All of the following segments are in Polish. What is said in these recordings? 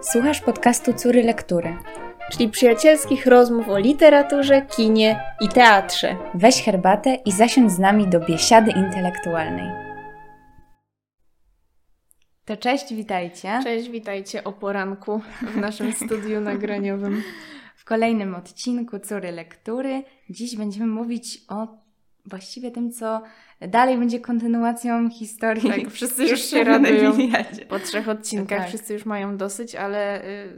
Słuchasz podcastu Córy Lektury, czyli przyjacielskich rozmów o literaturze, kinie i teatrze. Weź herbatę i zasiądź z nami do biesiady intelektualnej. To cześć, witajcie. Cześć, witajcie o poranku w naszym studiu nagraniowym. W kolejnym odcinku Córy Lektury dziś będziemy mówić o właściwie tym, co dalej będzie kontynuacją historii. Tak, wszyscy już się radują po trzech odcinkach. Tak. Wszyscy już mają dosyć, ale y,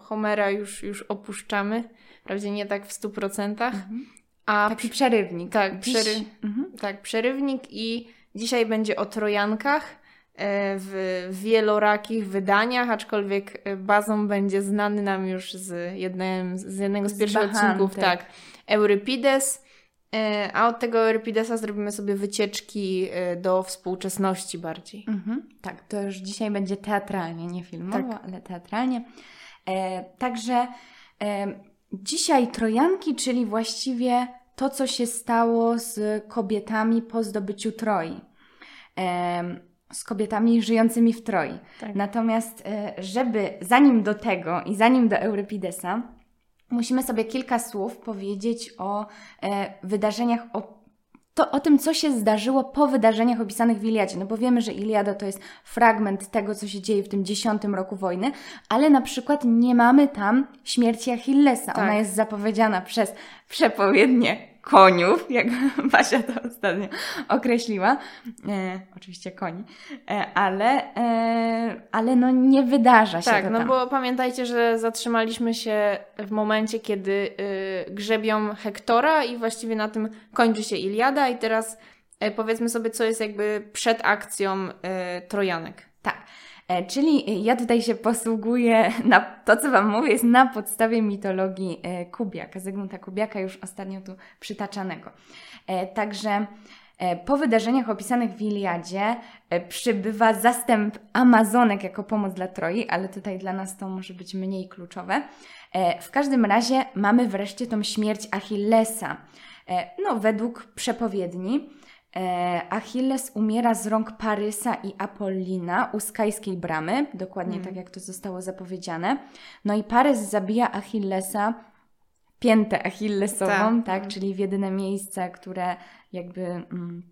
Homera już, już opuszczamy. Wprawdzie nie tak w stu procentach. Mhm. A Taki przerywnik. Tak, przery... mhm. tak, przerywnik i dzisiaj będzie o Trojankach e, w wielorakich wydaniach, aczkolwiek e, bazą będzie znany nam już z, jednym, z jednego z, z pierwszych odcinków, tak, Eurypides a od tego Euripidesa zrobimy sobie wycieczki e, do współczesności bardziej. Mhm, tak, to już dzisiaj będzie teatralnie, nie filmowo, tak. ale teatralnie. E, także e, dzisiaj Trojanki, czyli właściwie to, co się stało z kobietami po zdobyciu Troi. E, z kobietami żyjącymi w Troi. Tak. Natomiast, e, żeby zanim do tego i zanim do Eurypidesa, musimy sobie kilka słów powiedzieć o e, wydarzeniach, o to o tym, co się zdarzyło po wydarzeniach opisanych w Iliadzie. No bo wiemy, że Iliada to jest fragment tego, co się dzieje w tym dziesiątym roku wojny, ale na przykład nie mamy tam śmierci Achillesa. Tak. Ona jest zapowiedziana przez przepowiednie koniów, jak Basia to ostatnio określiła. E, oczywiście koni, e, ale, e, ale no nie wydarza się tak, to no tam. bo pamiętajcie, że zatrzymaliśmy się w momencie, kiedy y, grzebią Hektora i właściwie na tym kończy się Iliada i teraz e, powiedzmy sobie, co jest jakby przed akcją y, Trojanek. Tak. E, czyli ja tutaj się posługuję, na to co Wam mówię, jest na podstawie mitologii e, Kubiaka, Zygmunta Kubiaka, już ostatnio tu przytaczanego. E, także po wydarzeniach opisanych w Iliadzie przybywa zastęp Amazonek jako pomoc dla Troi, ale tutaj dla nas to może być mniej kluczowe. W każdym razie mamy wreszcie tą śmierć Achillesa. No, według przepowiedni Achilles umiera z rąk Parysa i Apollina u Skajskiej Bramy, dokładnie mm. tak jak to zostało zapowiedziane. No i Parys zabija Achillesa piętę Achillesową, tak, tak czyli w jedyne miejsce, które jakby mm,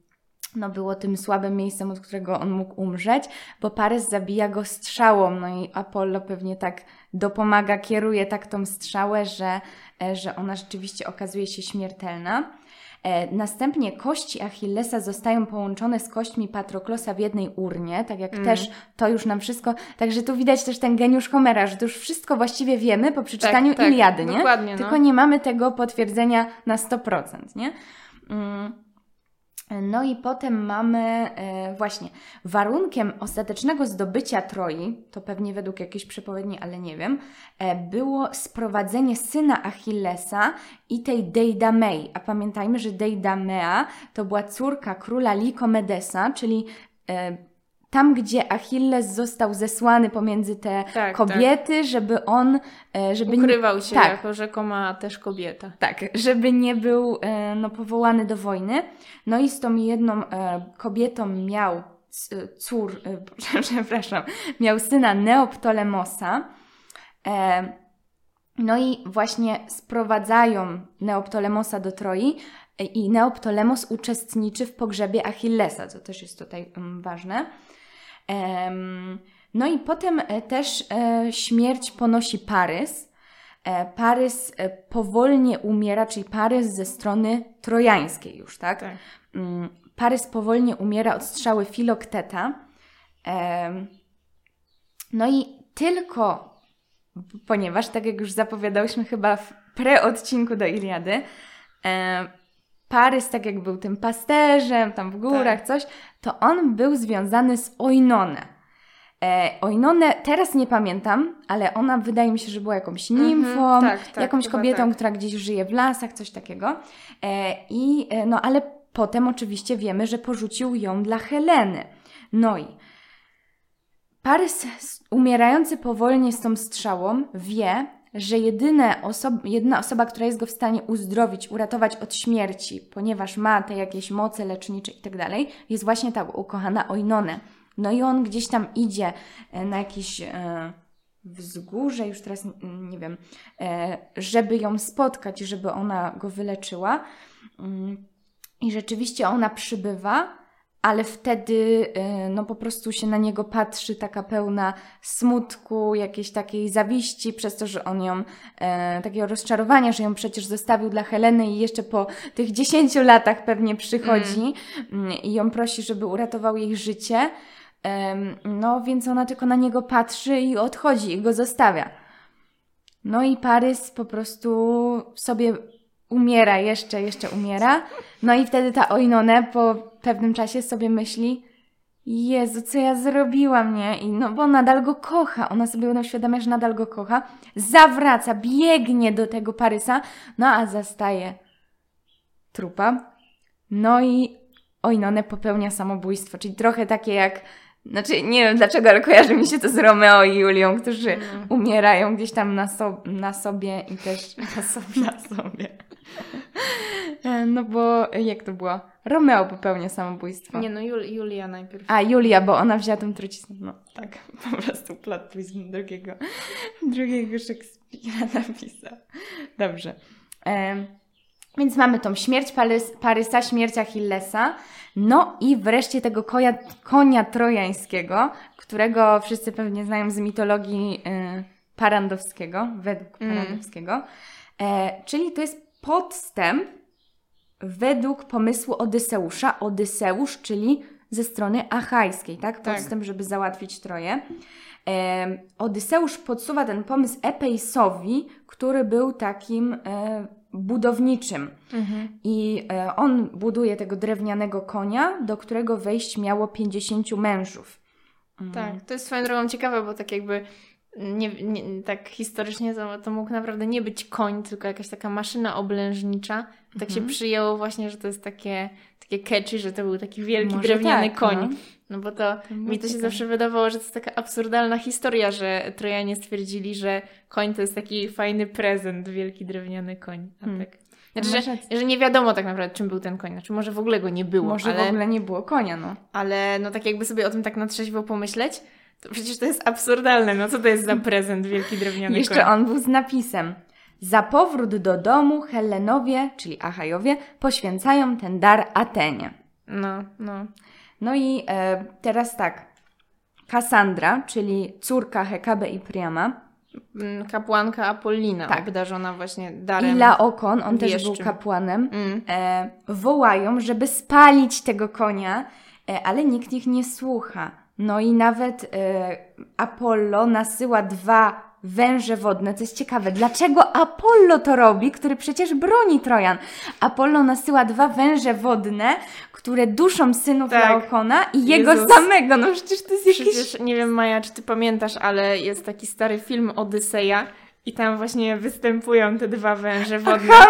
no było tym słabym miejscem, od którego on mógł umrzeć, bo Parys zabija go strzałą, no i Apollo pewnie tak dopomaga, kieruje tak tą strzałę, że, e, że ona rzeczywiście okazuje się śmiertelna. E, następnie kości Achillesa zostają połączone z kośćmi Patroklosa w jednej urnie, tak jak mm. też to już nam wszystko. Także tu widać też ten geniusz Homera, że to już wszystko właściwie wiemy po przeczytaniu tak, tak, Iliady, nie? Dokładnie, no. Tylko nie mamy tego potwierdzenia na 100%, nie? Mm. No i potem mamy e, właśnie warunkiem ostatecznego zdobycia Troi, to pewnie według jakiejś przepowiedni, ale nie wiem, e, było sprowadzenie syna Achillesa i tej Deidamei. A pamiętajmy, że Deidamea to była córka króla Likomedesa, czyli e, tam, gdzie Achilles został zesłany pomiędzy te tak, kobiety, tak. żeby on... E, żeby Ukrywał się tak, jako rzekoma też kobieta. Tak, żeby nie był e, no, powołany do wojny. No i z tą jedną e, kobietą miał cór, przepraszam, miał syna Neoptolemosa. No i właśnie sprowadzają Neoptolemosa do Troi i Neoptolemos uczestniczy w pogrzebie Achillesa, co też jest tutaj mm, ważne. No i potem e, też e, śmierć ponosi Parys. E, Parys powolnie umiera, czyli Parys ze strony trojańskiej już, tak? tak. Mm, Parys powolnie umiera od strzały Filokteta. No i tylko, ponieważ tak jak już zapowiadałyśmy chyba w preodcinku do Iliady, Parys, tak jak był tym pasterzem, tam w górach, tak. coś, to on był związany z Oinone. E, Oinone, teraz nie pamiętam, ale ona wydaje mi się, że była jakąś mhm, nimfą, tak, tak, jakąś kobietą, tak. która gdzieś żyje w lasach, coś takiego. E, I, e, no ale potem oczywiście wiemy, że porzucił ją dla Heleny. No i Parys, umierający powolnie z tą strzałą, wie, że jedyne oso jedyna osoba, która jest go w stanie uzdrowić, uratować od śmierci, ponieważ ma te jakieś moce lecznicze i tak dalej, jest właśnie ta ukochana Oinone. No i on gdzieś tam idzie e, na jakiś, e, wzgórze, już teraz nie wiem, e, żeby ją spotkać, żeby ona go wyleczyła. Mm, I rzeczywiście ona przybywa, ale wtedy e, no po prostu się na niego patrzy taka pełna smutku, jakiejś takiej zawiści przez to, że on ją, e, takiego rozczarowania, że ją przecież zostawił dla Heleny i jeszcze po tych 10 latach pewnie przychodzi mm. i ją prosi, żeby uratował jej życie. No, więc ona tylko na niego patrzy i odchodzi i go zostawia. No i Parys po prostu sobie umiera, jeszcze, jeszcze umiera. No i wtedy ta Oinone po pewnym czasie sobie myśli, Jezu, co ja zrobiłam, nie? I no, bo nadal go kocha. Ona sobie uświadamia, że nadal go kocha. Zawraca, biegnie do tego Parysa, no a zastaje trupa. No i Oinone popełnia samobójstwo, czyli trochę takie jak znaczy, nie wiem dlaczego, ale kojarzy mi się to z Romeo i Julią, którzy mm. umierają gdzieś tam na, so na sobie i też na sobie. na sobie. E, no bo jak to było? Romeo popełnia samobójstwo. Nie, no Jul Julia najpierw. A, Julia, bo ona wzięła tą truciznę. No tak, po prostu plot twist drugiego, drugiego Szekspira napisał. Dobrze. E więc mamy tą śmierć Parys, Parysa, śmierć Achillesa, no i wreszcie tego konia, konia trojańskiego, którego wszyscy pewnie znają z mitologii y, Parandowskiego, według mm. Parandowskiego. E, czyli to jest podstęp według pomysłu Odyseusza. Odyseusz, czyli ze strony achajskiej, tak? tak. Podstęp, tak. żeby załatwić Troję. E, Odyseusz podsuwa ten pomysł Epeisowi, który był takim... E, budowniczym. Mhm. I e, on buduje tego drewnianego konia, do którego wejść miało 50 mężów. Mm. Tak, to jest swoją drogą ciekawe, bo tak jakby nie, nie, tak historycznie to, to mógł naprawdę nie być koń, tylko jakaś taka maszyna oblężnicza. Tak mhm. się przyjęło właśnie, że to jest takie, takie catchy, że to był taki wielki Może drewniany tak, koń. No. No bo to, mi to się zawsze wydawało, że to jest taka absurdalna historia, że Trojanie stwierdzili, że koń to jest taki fajny prezent, wielki drewniany koń. A hmm. tak znaczy, że, że, nie wiadomo tak naprawdę, czym był ten koń. Znaczy, może w ogóle go nie było. Może ale, w ogóle nie było konia, no. Ale no tak jakby sobie o tym tak na trzeźwo pomyśleć, to przecież to jest absurdalne. No co to jest za prezent wielki drewniany Jeszcze koń? on był z napisem. Za powrót do domu Helenowie, czyli Achajowie, poświęcają ten dar Atenie. No, no. No i e, teraz tak. Kassandra, czyli córka Hekabe i Priama, Mm, kapłanka Apollina, tak. obdarzona właśnie darem I Laokon, on wieszczym. też był kapłanem, mm. e, wołają, żeby spalić tego konia, e, ale nikt ich nie słucha. No i nawet e, Apollo nasyła dwa węże wodne. To jest ciekawe. Dlaczego Apollo to robi, który przecież broni Trojan? Apollo nasyła dwa węże wodne, które duszą synów tak. Laokona i jego Jezus. samego. No przecież to jest. Przecież, nie wiem Maja, czy ty pamiętasz, ale jest taki stary film Odyseja, i tam właśnie występują te dwa węże wodne, Aha,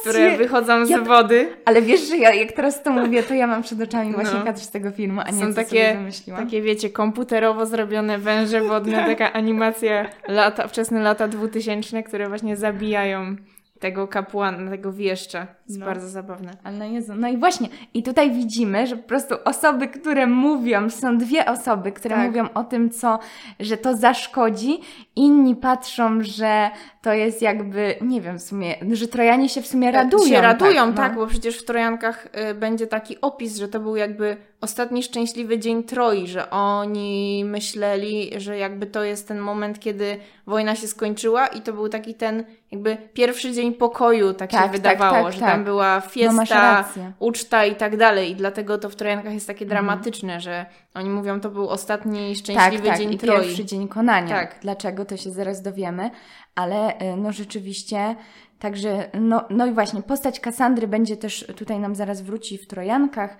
które wychodzą z ja, wody. Ale wiesz, że ja jak teraz to mówię, to ja mam przed oczami właśnie no. kadr z tego filmu, a nie Są takie, takie, wiecie, komputerowo zrobione węże wodne, tak. taka animacja lata, wczesne lata dwutysięczne, które właśnie zabijają tego kapłana, tego wieszcza. Jest no. bardzo zabawne. Ale no Jezu, no i właśnie, i tutaj widzimy, że po prostu osoby, które mówią, są dwie osoby, które tak. mówią o tym, co, że to zaszkodzi, inni patrzą, że to jest jakby, nie wiem w sumie, że Trojanie się w sumie e, radują. Się radują, tak, tak bo przecież w Trojankach y, będzie taki opis, że to był jakby ostatni szczęśliwy dzień Troi, że oni myśleli, że jakby to jest ten moment, kiedy wojna się skończyła i to był taki ten jakby pierwszy dzień pokoju, tak, tak się tak, wydawało, tak, że tam tak. była no, fiesta, no uczta i tak dalej i dlatego to w Trojankach jest takie mhm. dramatyczne, że oni mówią, to był ostatni szczęśliwy tak, dzień i Troi. pierwszy dzień konania. Tak. Dlaczego, to się zaraz dowiemy, ale y, no rzeczywiście Także, no, no i właśnie, postać Kasandry będzie też tutaj nam zaraz wróci w Trojankach,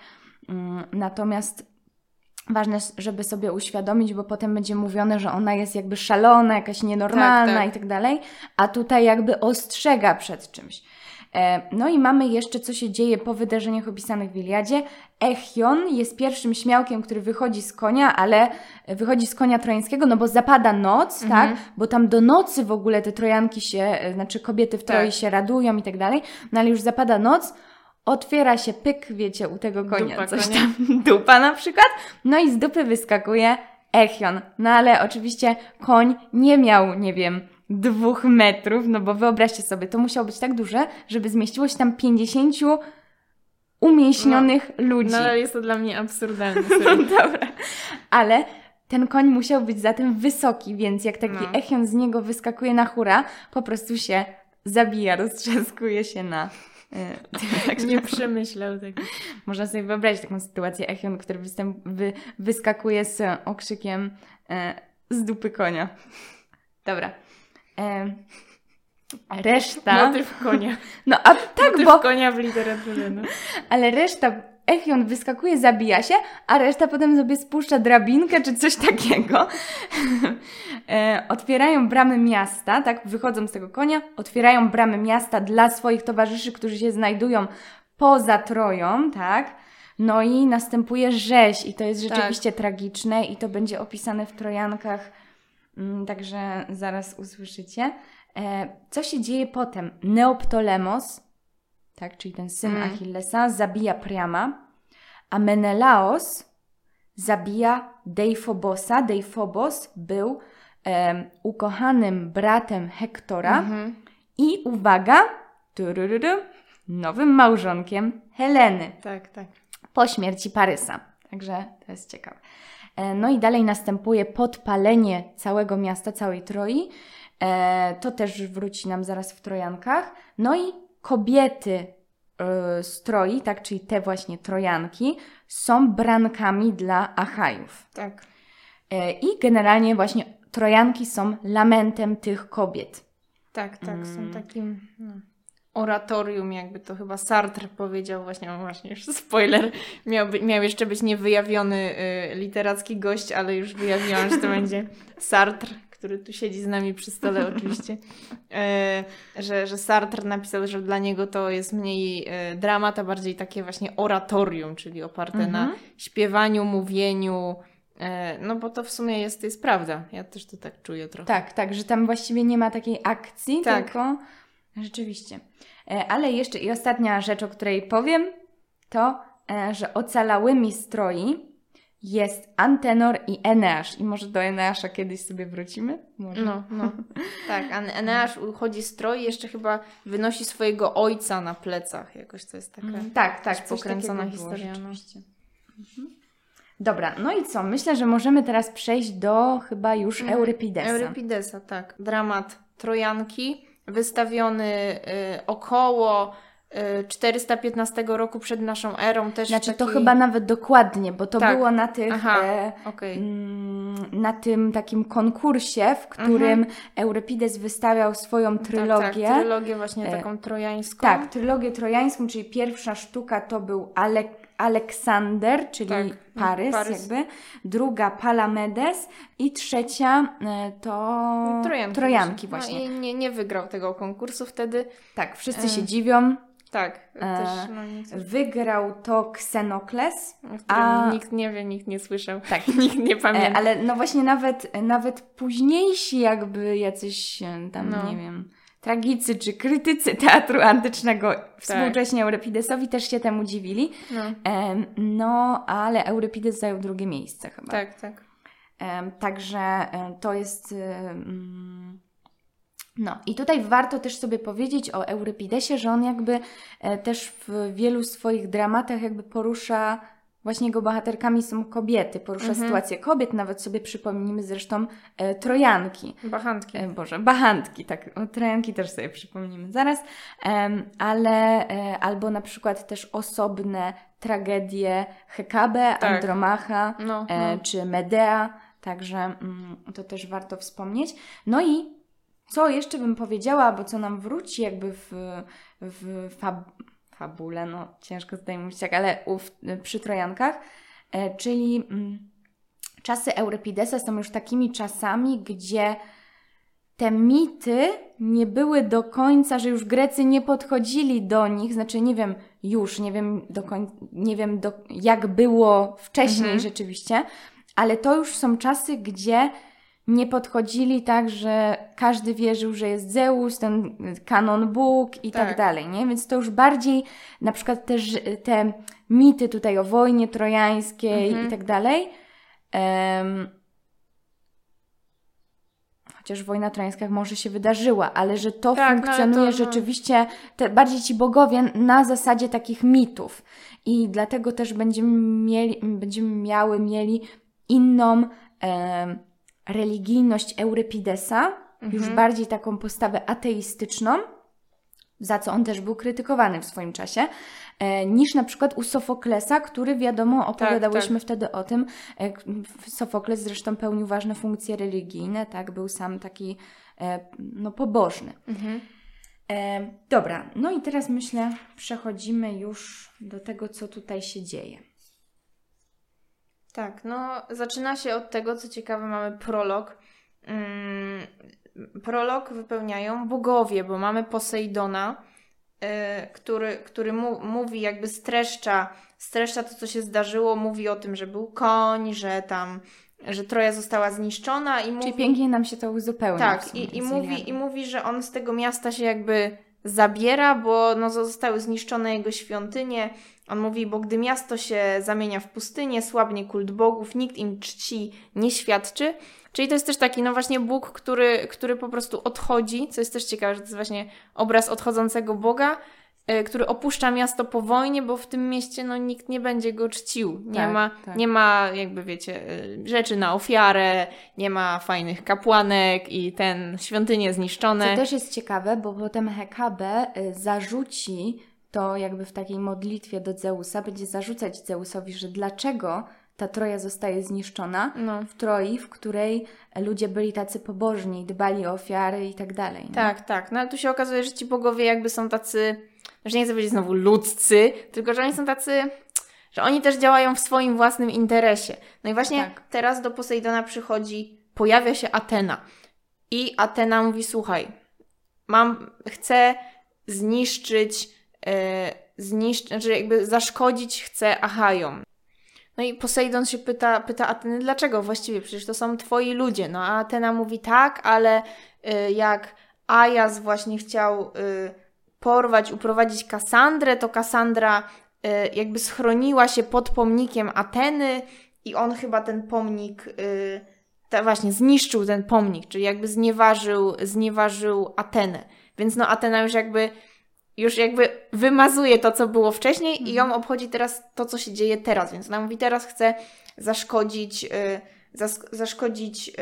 mm, natomiast ważne, żeby sobie uświadomić, bo potem będzie mówione, że ona jest jakby szalona, jakaś nienormalna tak, tak. i tak dalej, a tutaj jakby ostrzega przed czymś. E, no i mamy jeszcze, co się dzieje po wydarzeniach opisanych w Iliadzie. Echion jest pierwszym śmiałkiem, który wychodzi z konia, ale wychodzi z konia trojańskiego, no bo zapada noc, mhm. tak? Bo tam do nocy w ogóle te trojanki się, e, znaczy kobiety w Troi tak. się radują i tak dalej, no ale już zapada noc, otwiera się pyk, wiecie, u tego konia, dupa, coś konia. tam, dupa na przykład, no i z dupy wyskakuje Echion. No ale oczywiście koń nie miał, nie wiem, dwóch metrów, no bo wyobraźcie sobie, to musiało być tak duże, żeby zmieściło się tam 50 umięśnionych ludzi. No ale jest to dla mnie absurdalne. No dobra. Ale ten koń musiał być zatem wysoki, więc jak taki No. echion z niego wyskakuje na hura, po prostu się zabija, roztrzaskuje się na... y, Także Nie przemyślał tego. można sobie wyobrazić taką sytuację echion, który występ, wy, wyskakuje z okrzykiem e, z dupy konia. Dobra. E, reszta... Motyw konia. No a tak, Motyw bo... konia w literaturze. No. Ale reszta, Echion wyskakuje, zabija się, a reszta potem sobie spuszcza drabinkę czy coś takiego. e, otwierają bramy miasta, tak, wychodzą z tego konia, otwierają bramy miasta dla swoich towarzyszy, którzy się znajdują poza Troją, tak. No i następuje rzeź i to jest Tak. rzeczywiście tragiczne i to będzie opisane w Trojankach, także zaraz usłyszycie. E, co się dzieje potem? Neoptolemos, tak, czyli ten syn Mm. Achillesa, zabija Priama, a Menelaos zabija Deifobosa. Deifobos był em, ukochanym bratem Hektora Mhm. i uwaga, turururu, nowym małżonkiem Heleny Tak, tak. po śmierci Parysa. Także to jest ciekawe. E, No i dalej następuje podpalenie całego miasta, całej Troi. E, To też wróci nam zaraz w Trojankach. No i kobiety e, z Troi, tak, czyli te właśnie Trojanki, są brankami dla Achajów. Tak. I generalnie właśnie Trojanki są lamentem tych kobiet. Tak, tak, Mm. są takim no, oratorium, jakby to chyba Sartre powiedział, właśnie, właśnie, już spoiler, miał, by, miał jeszcze być niewyjawiony y, literacki gość, ale już wyjawiłam, że to będzie Sartre, który tu siedzi z nami przy stole oczywiście, e, że, że Sartre napisał, że dla niego to jest mniej e, dramat, a bardziej takie właśnie oratorium, czyli oparte na Mhm. śpiewaniu, mówieniu, e, no bo to w sumie jest, jest prawda, ja też to tak czuję trochę. Tak, tak, że tam właściwie nie ma takiej akcji, Tak. tylko rzeczywiście. E, Ale jeszcze i ostatnia rzecz, o której powiem, to, e, że ocalałymi stroi jest Antenor i Eneasz. I może do Eneasza kiedyś sobie wrócimy? Może. No, no. Tak, Eneasz uchodzi z Troi, jeszcze chyba wynosi swojego ojca na plecach. Jakoś to jest taka... Mm, tak, tak, pokręcona takiego było historia, no. Mhm. Dobra, no i co? Myślę, że możemy teraz przejść do chyba już Mhm. Eurypidesa. Eurypidesa, tak. Dramat Trojanki, wystawiony y, około y, 415 roku przed naszą erą. Też Znaczy w to chyba nawet dokładnie, bo to Tak. było na tych... Aha, E, okej. mm, na tym takim konkursie, w którym Eurypides wystawiał swoją trylogię. Tak, tak, trylogię właśnie E, taką trojańską. Tak, trylogię trojańską, czyli pierwsza sztuka to był Ale Aleksander, czyli Tak, Parys, Parys. jakby. Druga Palamedes i trzecia e, to Trojanki, właśnie. No i nie, nie wygrał tego konkursu wtedy. Tak, wszyscy E, się dziwią. Tak, E, też no, Wygrał to Ksenokles, A- nikt nie wie, nikt nie słyszał. Tak. nikt nie pamięta. ale no właśnie nawet, nawet późniejsi jakby jacyś tam, No. nie wiem, tragicy czy krytycy teatru antycznego współcześnie Eurypidesowi też się temu dziwili. No, No, ale Eurypides zajął drugie miejsce chyba. tak, tak. Także em, to jest. em, No, i tutaj warto też sobie powiedzieć o Eurypidesie, że on jakby e, też w wielu swoich dramatach jakby porusza. Właśnie jego bohaterkami są kobiety, porusza Mhm. sytuację kobiet, nawet sobie przypomnimy zresztą e, Trojanki. Bachantki. E, Boże, bachantki, tak, o Trojanki też sobie przypomnimy zaraz, Em, ale e, albo na przykład też osobne tragedie Hekabe, Tak. Andromacha No, e, no. czy Medea, także mm, to też warto wspomnieć. No i co jeszcze bym powiedziała, bo co nam wróci jakby w, w fab, fabule, no ciężko tutaj mówić tak, ale u, w, przy Trojankach, e, czyli mm, czasy Eurypidesa są już takimi czasami, gdzie te mity nie były do końca, że już Grecy nie podchodzili do nich, znaczy nie wiem już, nie wiem, do koń, nie wiem do, jak było wcześniej Mhm. rzeczywiście, ale to już są czasy, gdzie nie podchodzili tak, że każdy wierzył, że jest Zeus, ten kanon Bóg i tak, Tak. dalej, nie? Więc to już bardziej na przykład też te mity tutaj o wojnie trojańskiej Mhm. i tak dalej, em, chociaż wojna trojańska może się wydarzyła, ale że to Tak, no, funkcjonuje to, no. rzeczywiście, te, bardziej ci bogowie na zasadzie takich mitów. I dlatego też będziemy mieli, będziemy miały, mieli inną em, religijność Eurypidesa, już Mhm. bardziej taką postawę ateistyczną, za co on też był krytykowany w swoim czasie, e, niż na przykład u Sofoklesa, który wiadomo, opowiadałyśmy wtedy o tym. E, Sofokles zresztą pełnił ważne funkcje religijne, tak, był sam taki e, no, pobożny. Mhm. E, dobra, no i teraz myślę, przechodzimy już do tego, co tutaj się dzieje. Tak, no zaczyna się od tego, co ciekawe, mamy prolog. Mm, prolog wypełniają bogowie, bo mamy Posejdona, y, który, który mówi, jakby streszcza, streszcza to, co się zdarzyło, mówi o tym, że był koń, że tam, że Troja została zniszczona i mówi... Czyli pięknie nam się to uzupełnia. Tak, i, i, mówi, i mówi, że on z tego miasta się jakby zabiera, bo no, zostały zniszczone jego świątynie. On mówi, bo gdy miasto się zamienia w pustynię, słabnie kult bogów, nikt im czci nie świadczy. Czyli to jest też taki, no właśnie Bóg, który, który po prostu odchodzi, co jest też ciekawe, że to jest właśnie obraz odchodzącego Boga, y, który opuszcza miasto po wojnie, bo w tym mieście no, nikt nie będzie go czcił. Nie, Tak, ma, tak. nie ma, jakby wiecie, y, rzeczy na ofiarę, nie ma fajnych kapłanek i ten świątynie zniszczone. Co też jest ciekawe, bo potem Hekabe y, zarzuci to jakby w takiej modlitwie do Zeusa, będzie zarzucać Zeusowi, że dlaczego ta Troja zostaje zniszczona No. w Troi, w której ludzie byli tacy pobożni, dbali o ofiary i tak dalej. nie? Tak, tak. No ale tu się okazuje, że ci bogowie jakby są tacy, że nie chcę powiedzieć znowu ludzcy, tylko że oni są tacy, że oni też działają w swoim własnym interesie. No i właśnie Tak. teraz do Posejdona przychodzi, pojawia się Atena. I Atena mówi, słuchaj, mam, chcę zniszczyć, zniszczyć, znaczy jakby zaszkodzić chcę Achajom. No i Posejdon się pyta, pyta Ateny, dlaczego właściwie? Przecież to są twoi ludzie. No a Atena mówi tak, ale y, jak Ajas właśnie chciał y, porwać, uprowadzić Kasandrę, to Kasandra jakby schroniła się pod pomnikiem Ateny i on chyba ten pomnik, ta właśnie zniszczył ten pomnik, czyli jakby znieważył, znieważył Atenę. Więc no Atena już jakby już jakby wymazuje to, co było wcześniej i ją obchodzi teraz to, co się dzieje teraz. Więc ona mówi, teraz chce zaszkodzić, y, zas- zaszkodzić y,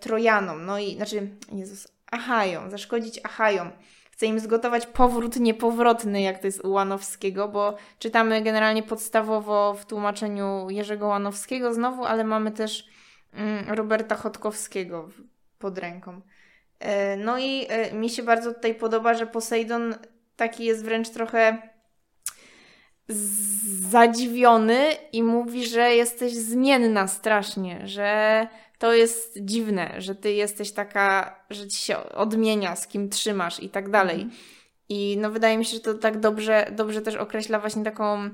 Trojanom. No i, znaczy, Jezus, Achajom, zaszkodzić Achajom. Chce im zgotować powrót niepowrotny, jak to jest u Łanowskiego, bo czytamy generalnie podstawowo w tłumaczeniu Jerzego Łanowskiego znowu, ale mamy też mm, Roberta Chodkowskiego pod ręką. E, No i e, mi się bardzo tutaj podoba, że Posejdon taki jest wręcz trochę zadziwiony i mówi, że jesteś zmienna strasznie, że to jest dziwne, że ty jesteś taka, że ci się odmienia, z kim trzymasz i tak dalej. Mhm. I no wydaje mi się, że to tak dobrze, dobrze też określa właśnie taką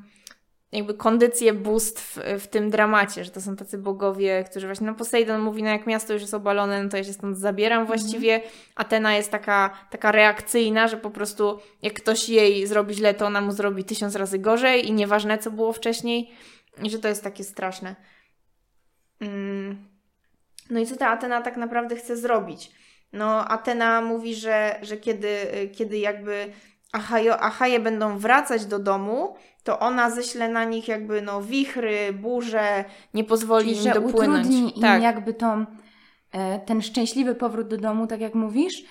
jakby kondycję bóstw w tym dramacie, że to są tacy bogowie, którzy właśnie, no Poseidon mówi, no jak miasto już jest obalone, no to ja się stąd zabieram właściwie. Atena jest taka, taka reakcyjna, że po prostu jak ktoś jej zrobi źle, to ona mu zrobi tysiąc razy gorzej i nieważne co było wcześniej i że to jest takie straszne. Mm. No i co ta Atena tak naprawdę chce zrobić? No Atena mówi, że, że kiedy, kiedy jakby Achajo, Achaje będą wracać do domu, to ona ześle na nich jakby no wichry, burze, nie pozwoli Czyli, im że dopłynąć. utrudni im tak. jakby tą, e, ten szczęśliwy powrót do domu, tak jak mówisz.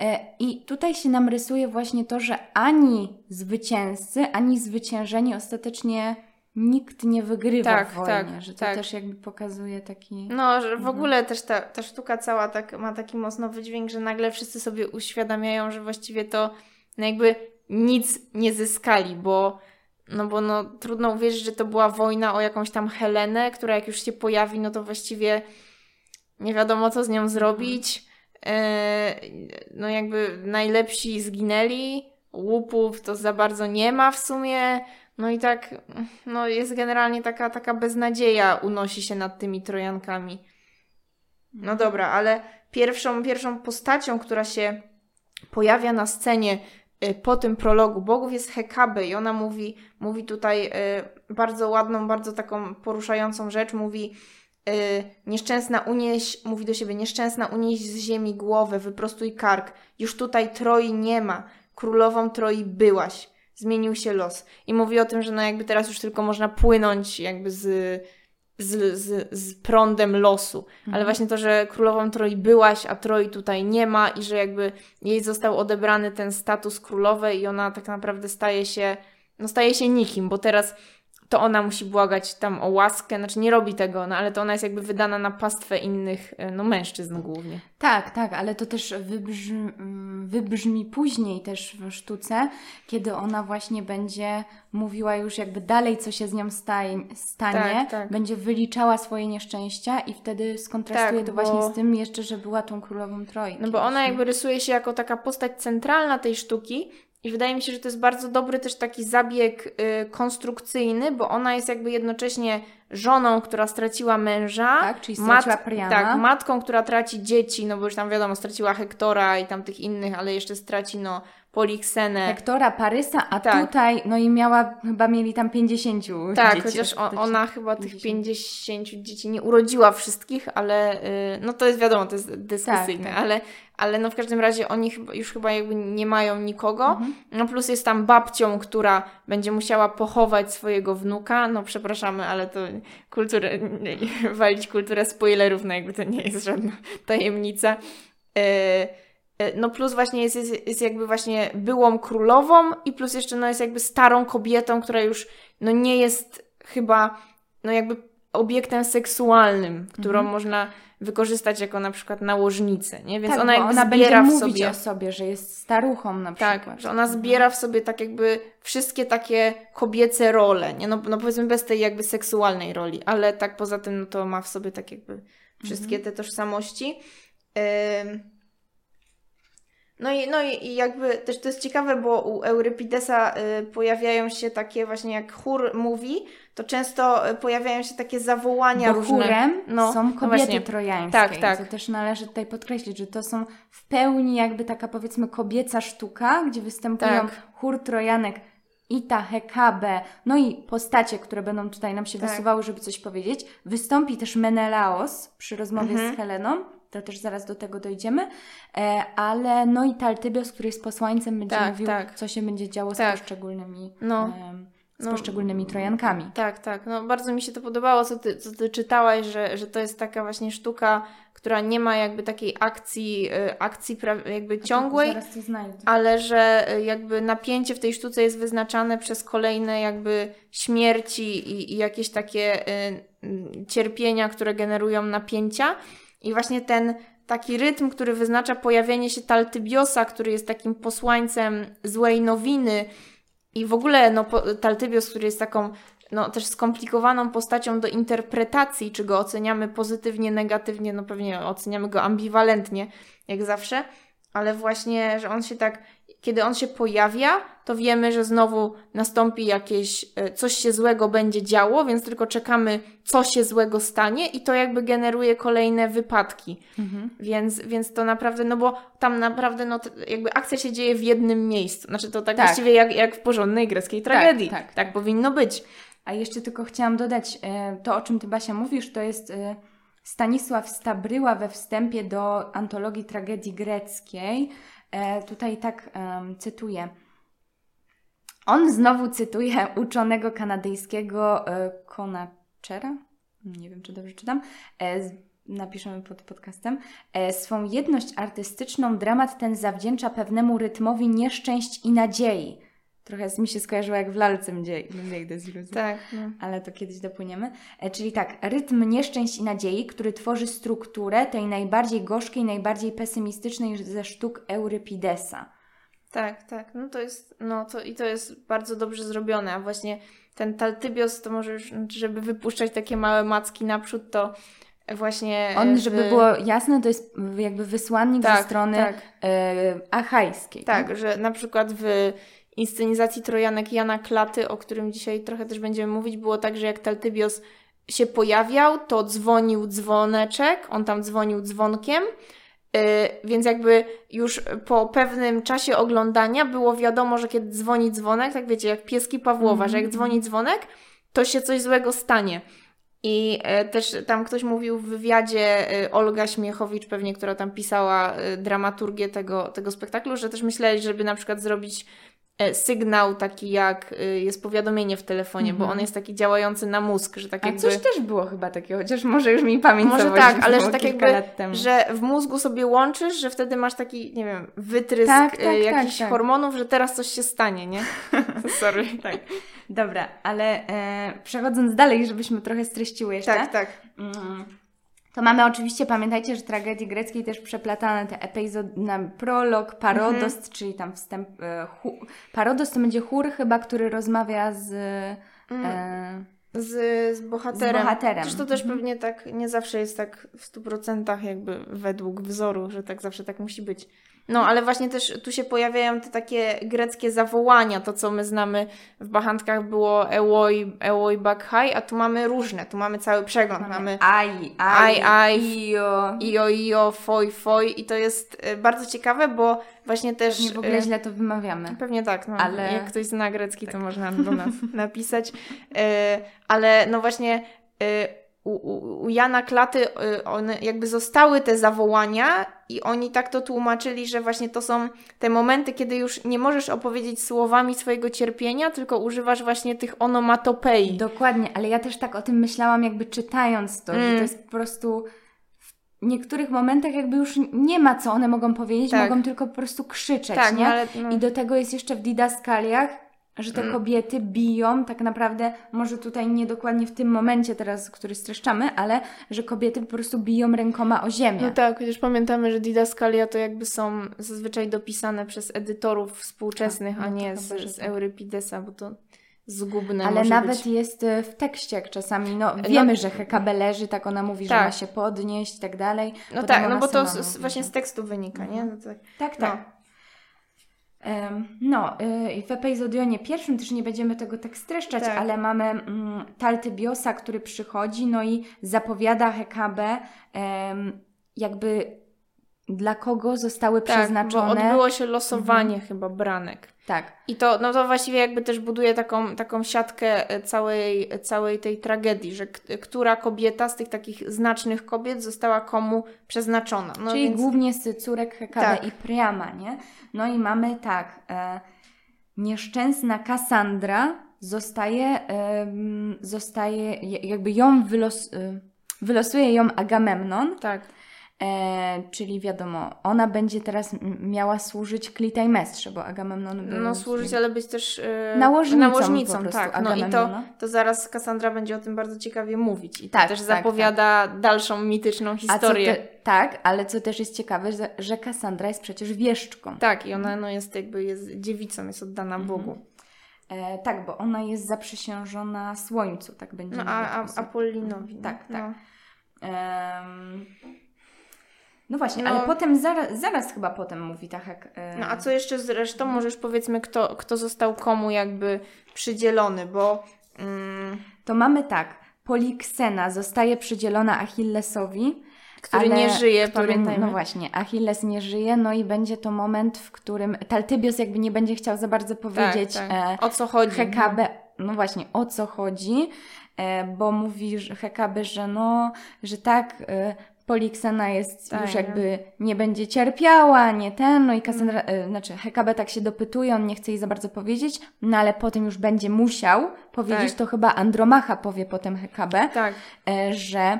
E, I tutaj się nam rysuje właśnie to, że ani zwycięzcy, ani zwyciężeni ostatecznie nikt nie wygrywa Tak, w wojnie. tak, że to tak. też jakby pokazuje taki... No, że w Mhm. ogóle też ta, ta sztuka cała tak, ma taki mocno wydźwięk, że nagle wszyscy sobie uświadamiają, że właściwie to no jakby nic nie zyskali, bo no bo no trudno uwierzyć, że to była wojna o jakąś tam Helenę, która jak już się pojawi, no to właściwie nie wiadomo co z nią zrobić. E, no jakby najlepsi zginęli, łupów to za bardzo nie ma w sumie. No i tak, no jest generalnie taka, taka beznadzieja unosi się nad tymi Trojankami. No dobra, ale pierwszą, pierwszą postacią, która się pojawia na scenie po tym prologu. Bogów jest Hekabe i ona mówi, mówi tutaj y, bardzo ładną, bardzo taką poruszającą rzecz, mówi nieszczęsna unieś, mówi do siebie, nieszczęsna unieś z ziemi głowę, wyprostuj kark, już tutaj Troi nie ma, królową Troi byłaś, zmienił się los. I mówi o tym, że no jakby teraz już tylko można płynąć jakby z z, z, z prądem losu. Mhm. Ale właśnie to, że królową Troi byłaś, a Troi tutaj nie ma i że jakby jej został odebrany ten status królowej i ona tak naprawdę staje się, no staje się nikim, bo teraz to ona musi błagać tam o łaskę, znaczy nie robi tego, no ale to ona jest jakby wydana na pastwę innych, e, no mężczyzn głównie. Tak, tak, ale to też wybrzmi, mm, wybrzmi później też w sztuce, kiedy ona właśnie będzie mówiła już jakby dalej, co się z nią staje, stanie, tak, tak. będzie wyliczała swoje nieszczęścia i wtedy skontrastuje tak, to właśnie z tym jeszcze, że była tą królową Trojki. No bo ona jakby rysuje się jako taka postać centralna tej sztuki, i wydaje mi się, że to jest bardzo dobry też taki zabieg y, konstrukcyjny, bo ona jest jakby jednocześnie żoną, która straciła męża. Tak, czyli straciła Priama. Tak, matką, która traci dzieci, no bo już tam wiadomo, straciła Hektora i tam tych innych, ale jeszcze straci no Poliksenę. Hektora, Parysa, a tak. tutaj, no i miała, chyba mieli tam 50 Tak, dzieci, chociaż ona chyba 50. tych 50 dzieci nie urodziła wszystkich, ale y, no to jest wiadomo, to jest dyskusyjne, tak, tak. ale ale no w każdym razie oni już chyba jakby nie mają nikogo. Mhm. No plus jest tam babcią, która będzie musiała pochować swojego wnuka. No przepraszamy, ale to kulturę, walić kulturę spoilerów, no jakby to nie jest żadna tajemnica. Yy, no plus właśnie jest, jest, jest jakby właśnie byłą królową i plus jeszcze no jest jakby starą kobietą, która już no nie jest chyba no jakby obiektem seksualnym, którą mhm. można wykorzystać jako na przykład nałożnicę, nie? Więc tak, ona jakby ona zbiera w sobie... o sobie, że jest staruchą na tak, przykład. Tak, że ona zbiera w sobie tak jakby wszystkie takie kobiece role, nie? No, no powiedzmy bez tej jakby seksualnej roli, ale tak poza tym no to ma w sobie tak jakby wszystkie mhm. te tożsamości. No i, no i jakby też to jest ciekawe, bo u Eurypidesa y, pojawiają się takie właśnie jak chór mówi, to często y, pojawiają się takie zawołania bo różne. chórem no, są no kobiety no trojańskie. Tak, tak. To też należy tutaj podkreślić, że to są w pełni jakby taka powiedzmy kobieca sztuka, gdzie występują tak. chór trojanek Ita, Hekabe, no i postacie, które będą tutaj nam się tak. wysuwały, żeby coś powiedzieć. Wystąpi też Menelaos przy rozmowie mhm. z Heleną to też zaraz do tego dojdziemy, e, ale no i Taltybios, który jest posłańcem, będzie tak, mówił, tak. co się będzie działo z tak. poszczególnymi no. z no, poszczególnymi trojankami. Tak, tak. No, bardzo mi się to podobało, co ty, co ty czytałaś, że, że to jest taka właśnie sztuka, która nie ma jakby takiej akcji, e, akcji jakby ciągłej, ale że e, jakby napięcie w tej sztuce jest wyznaczane przez kolejne jakby śmierci i, i jakieś takie y, cierpienia, które generują napięcia. I właśnie ten taki rytm, który wyznacza pojawienie się Taltybiosa, który jest takim posłańcem złej nowiny i w ogóle no, Taltybios, który jest taką no, też skomplikowaną postacią do interpretacji, czy go oceniamy pozytywnie, negatywnie, no pewnie oceniamy go ambiwalentnie, jak zawsze, ale właśnie, że on się tak kiedy on się pojawia, to wiemy, że znowu nastąpi jakieś, e, coś się złego będzie działo, więc tylko czekamy, co się złego stanie i to jakby generuje kolejne wypadki. Mhm. Więc, więc to naprawdę, no bo tam naprawdę, no jakby akcja się dzieje w jednym miejscu. Znaczy to tak, tak. właściwie jak, jak w porządnej greckiej tak, tragedii. Tak, tak, tak powinno być. A jeszcze tylko chciałam dodać, e, to o czym Ty Basia mówisz, to jest e, Stanisław Stabryła we wstępie do antologii tragedii greckiej, tutaj tak cytuję. On znowu cytuje uczonego kanadyjskiego e, Konachera, nie wiem czy dobrze czytam, e, napiszemy pod podcastem, swą jedność artystyczną dramat ten zawdzięcza pewnemu rytmowi nieszczęść i nadziei, Trochę mi się skojarzyło jak w lalce mdziej, mdziej deziluzji. Tak. No. Ale to kiedyś dopłyniemy. E, czyli tak, rytm nieszczęść i nadziei, który tworzy strukturę tej najbardziej gorzkiej, najbardziej pesymistycznej ze sztuk Eurypidesa. Tak, tak. No to jest, no to i to jest bardzo dobrze zrobione. A właśnie ten Taltybios, to może już, żeby wypuszczać takie małe macki naprzód, to właśnie... On, żeby było jasne, to jest jakby wysłannik tak, ze strony tak. E, achajskiej. Tak, tak, że na przykład w inscenizacji Trojanek Jana Klaty, o którym dzisiaj trochę też będziemy mówić, było tak, że jak Taltybios się pojawiał, to dzwonił dzwoneczek, on tam dzwonił dzwonkiem, yy, więc jakby już po pewnym czasie oglądania było wiadomo, że kiedy dzwoni dzwonek, tak wiecie, jak pieski Pawłowa, mm że jak dzwoni dzwonek, to się coś złego stanie. I e, też tam ktoś mówił w wywiadzie, e, Olga Śmiechowicz pewnie, która tam pisała e, dramaturgię tego, tego spektaklu, że też myśleli, żeby na przykład zrobić sygnał taki jak e, jest powiadomienie w telefonie, mm -hmm. bo on mhm. jest taki działający na mózg, że tak A jakby... coś też było chyba takiego, chociaż może już mi pamięć Może tak, ale że tak jakby, że w mózgu sobie łączysz, że wtedy masz taki, nie wiem, wytrysk tak, e, tak, tak, jakichś tak, hormonów, że teraz coś się stanie, nie? Sorry. tak. Dobra, ale e, przechodząc dalej, żebyśmy trochę streściły jeszcze. Tak, tak. Mm to mamy oczywiście, pamiętajcie, że tragedii greckiej też przeplatane te epizody na prolog, parodost, mhm. czyli tam wstęp. E, hu, parodost to będzie chór chyba, który rozmawia z. Mm. E, z, z bohaterem. Z bohaterem. Zresztą też mhm. pewnie tak nie zawsze jest tak w 100% jakby według wzoru, że tak zawsze tak musi być. No, ale właśnie też tu się pojawiają te takie greckie zawołania, to co my znamy w Bachantkach było Eoi, Eoi Bakhai, a tu mamy różne, tu mamy cały przegląd, mamy, ai, ai, io, io, io, foi, foi. I to jest e, bardzo ciekawe, bo właśnie też... Nie w ogóle e, źle to wymawiamy. Pewnie tak, no, ale jak ktoś zna grecki, tak. to można do nas napisać, e, ale no właśnie u, u, u Jana Klaty y, one jakby zostały te zawołania i oni tak to tłumaczyli, że właśnie to są te momenty, kiedy już nie możesz opowiedzieć słowami swojego cierpienia, tylko używasz właśnie tych onomatopei. Dokładnie, ale ja też tak o tym myślałam jakby czytając to, mm. że to jest po prostu w niektórych momentach jakby już nie ma co one mogą powiedzieć, tak. mogą tylko po prostu krzyczeć, tak, nie? Ale, no. I do tego jest jeszcze w didaskaliach że te mm. kobiety biją tak naprawdę, może tutaj nie dokładnie w tym momencie teraz, który streszczamy, ale że kobiety po prostu biją rękoma o ziemię. No tak, chociaż pamiętamy, że didaskalia to jakby są zazwyczaj dopisane przez edytorów współczesnych, a, no, nie z, z tak. Eurypidesa, bo to zgubne Ale nawet być. jest e, w tekście jak czasami, no, no wiemy, no, że Hekabe leży, tak ona mówi, tak. że ma się podnieść i tak dalej. No tak, no bo to z, właśnie z tekstu wynika, nie? No tak, tak. tak. No. No, y, w epizodionie pierwszym też nie będziemy tego tak streszczać, tak. ale mamy mm, Taltybiosa, który przychodzi, no i zapowiada Hekabę, jakby dla kogo zostały tak, przeznaczone. Bo odbyło się losowanie mhm. chyba branek. Tak. I to, no to właściwie jakby też buduje taką, taką siatkę e, całej, całej tej tragedii, że która kobieta z tych takich znacznych kobiet została komu przeznaczona. No Czyli więc... głównie z córek Hekabe tak. i Priama, nie? No i mamy tak, e, nieszczęsna Kassandra zostaje, e, zostaje jakby ją wylos, e, wylosuje ją Agamemnon. Tak. E, czyli wiadomo, ona będzie teraz miała służyć Klitajmestrze, bo Agamemnon był... No służyć, ale być też e, nałożnicą, nałożnicą tak. No i to, to zaraz Kassandra będzie o tym bardzo ciekawie mówić. I tak, też tak, zapowiada tak. dalszą mityczną historię. Te, tak, ale co też jest ciekawe, że, że Kassandra jest przecież wieszczką. Tak, i ona no, jest jakby jest dziewicą, jest oddana mhm. Bogu. E, tak, bo ona jest zaprzysiężona Słońcu, tak będzie. No, a, a Apollinowi. Tak, tak. No. Um, no właśnie, no. ale potem, zaraz, zaraz chyba potem mówi tak jak... Yy... No a co jeszcze zresztą, możesz powiedzmy, kto, kto został komu jakby przydzielony, bo... Mm... To mamy tak, Poliksena zostaje przydzielona Achillesowi, który ale, nie żyje, który, pamiętajmy. No właśnie, Achilles nie żyje, no i będzie to moment, w którym Taltybios jakby nie będzie chciał za bardzo powiedzieć tak, tak. o co chodzi. Hekabe, no właśnie, o co chodzi, e, bo mówi Hekabe, że no, że tak, e, Poliksena jest tak, już jakby nie będzie cierpiała, nie ten, no i Cassandra, mm. y, znaczy Hekabe tak się dopytuje, on nie chce jej za bardzo powiedzieć, no ale potem już będzie musiał powiedzieć, tak. to chyba Andromacha powie potem Hekabe, tak. y, że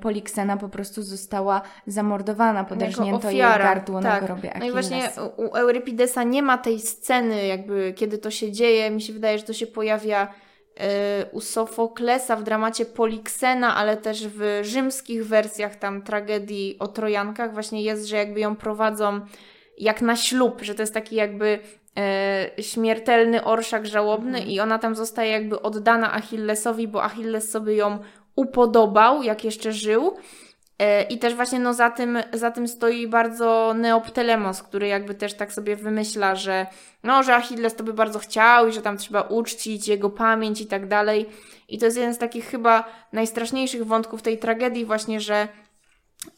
Poliksena po prostu została zamordowana, poderżnięto jej gardło tak. na grobie Achilles. No i właśnie u Eurypidesa nie ma tej sceny, jakby kiedy to się dzieje, mi się wydaje, że to się pojawia u Sofoklesa w dramacie Poliksena, ale też w rzymskich wersjach tam tragedii o Trojankach właśnie jest, że jakby ją prowadzą jak na ślub, że to jest taki jakby e, śmiertelny orszak żałobny mhm. i ona tam zostaje jakby oddana Achillesowi, bo Achilles sobie ją upodobał, jak jeszcze żył. E, I też właśnie no za, tym, za tym stoi bardzo Neoptelemos, który jakby też tak sobie wymyśla, że no, że Achilles to by bardzo chciał i że tam trzeba uczcić jego pamięć i tak dalej. I to jest jeden z takich chyba najstraszniejszych wątków tej tragedii właśnie, że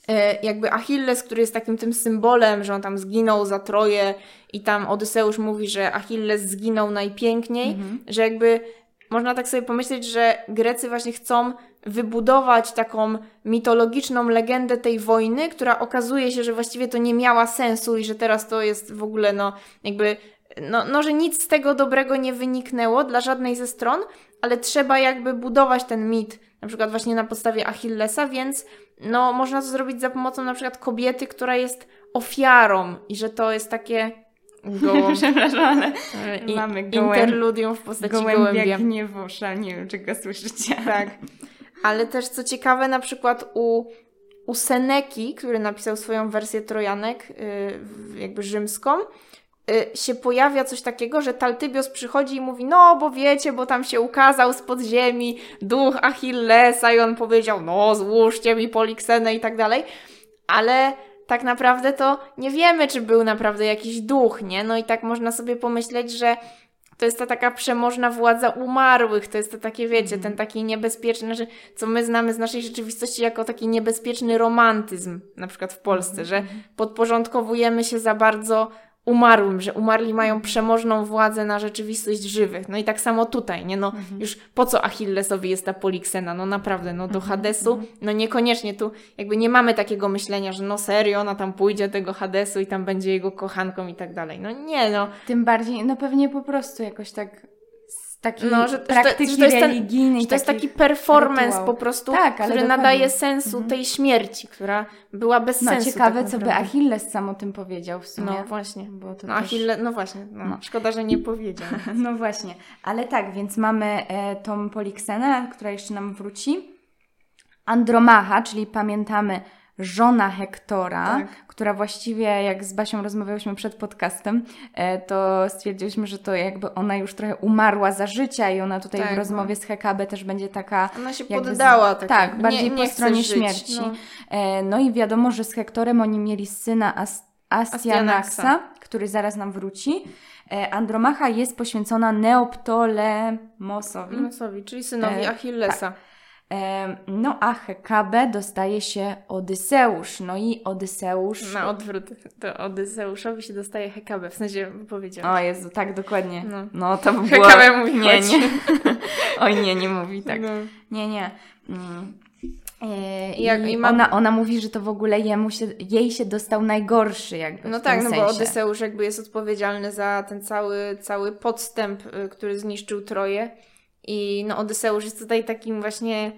e, jakby Achilles, który jest takim tym symbolem, że on tam zginął za Troję i tam Odyseusz mówi, że Achilles zginął najpiękniej, mhm. że jakby można tak sobie pomyśleć, że Grecy właśnie chcą wybudować taką mitologiczną legendę tej wojny, która okazuje się, że właściwie to nie miała sensu i że teraz to jest w ogóle, no, jakby, no, no że nic z tego dobrego nie wyniknęło dla żadnej ze stron, ale trzeba jakby budować ten mit, na przykład właśnie na podstawie Achillesa, więc no, można to zrobić za pomocą na przykład kobiety, która jest ofiarą i że to jest takie gołąb. Przepraszam, ale I, mamy gołęb, interludium w postaci gołębia. Gołębia gniewu, nie wiem, czy go słyszycie. Tak. Ale też co ciekawe, na przykład u, u Seneki, który napisał swoją wersję Trojanek, yy, jakby rzymską, yy, się pojawia coś takiego, że Taltybios przychodzi i mówi, no bo wiecie, bo tam się ukazał z podziemi duch Achillesa i on powiedział, no złóżcie mi Poliksenę i tak dalej. Ale tak naprawdę to nie wiemy, czy był naprawdę jakiś duch, nie? No i tak można sobie pomyśleć, że to jest ta taka przemożna władza umarłych, to jest to takie, wiecie, ten taki niebezpieczny, że, co my znamy z naszej rzeczywistości jako taki niebezpieczny romantyzm, na przykład w Polsce, że podporządkowujemy się za bardzo umarłym, że umarli mają przemożną władzę na rzeczywistość żywych. No i tak samo tutaj, nie? No mhm. już po co Achillesowi jest ta poliksena? No naprawdę, no do mhm. Hadesu, mhm. no niekoniecznie tu jakby nie mamy takiego myślenia, że no serio, ona tam pójdzie tego Hadesu i tam będzie jego kochanką i tak dalej. No nie, no. Tym bardziej, no pewnie po prostu jakoś tak takiej no, że, praktyki że to, to religijnej. Ten, to jest taki performance rytuał. po prostu, tak, który dokładnie. nadaje sensu mhm. tej śmierci, która była bez no, sensu. Ciekawe, tak co by Achilles sam o tym powiedział w sumie. No właśnie. Bo to no, też... Achille, no właśnie, no. No. szkoda, że nie powiedział. no właśnie, ale tak, więc mamy e, tą Poliksenę, która jeszcze nam wróci. Andromacha, czyli pamiętamy żona Hektora, tak. która właściwie, jak z Basią rozmawiałyśmy przed podcastem, e, to stwierdziliśmy, że to jakby ona już trochę umarła za życia i ona tutaj tak, w rozmowie no. z Hekabe też będzie taka... Ona się poddała. Z, tak, bardziej nie, nie po stronie śmierci. No. E, no. i wiadomo, że z Hektorem oni mieli syna As Astianaxa, który zaraz nam wróci. E, Andromacha jest poświęcona Neoptolemosowi. Mosowi, czyli synowi Achillesa. Tak. No a Hekabę dostaje się Odyseusz. No i Odyseusz... Na odwrót. To Odyseuszowi się dostaje Hekabę, w sensie powiedział. O Jezu, tak, dokładnie. No, no to by było... Hekabę mówi Nie, nie. Oj nie, nie mówi tak. No. Nie, nie. Mm. I, jak, i mam... ona, ona mówi, że to w ogóle jemu się, jej się dostał najgorszy jakby No tak, no sensie. bo Odyseusz jakby jest odpowiedzialny za ten cały, cały podstęp, y, który zniszczył Troję. I no Odyseusz jest tutaj takim właśnie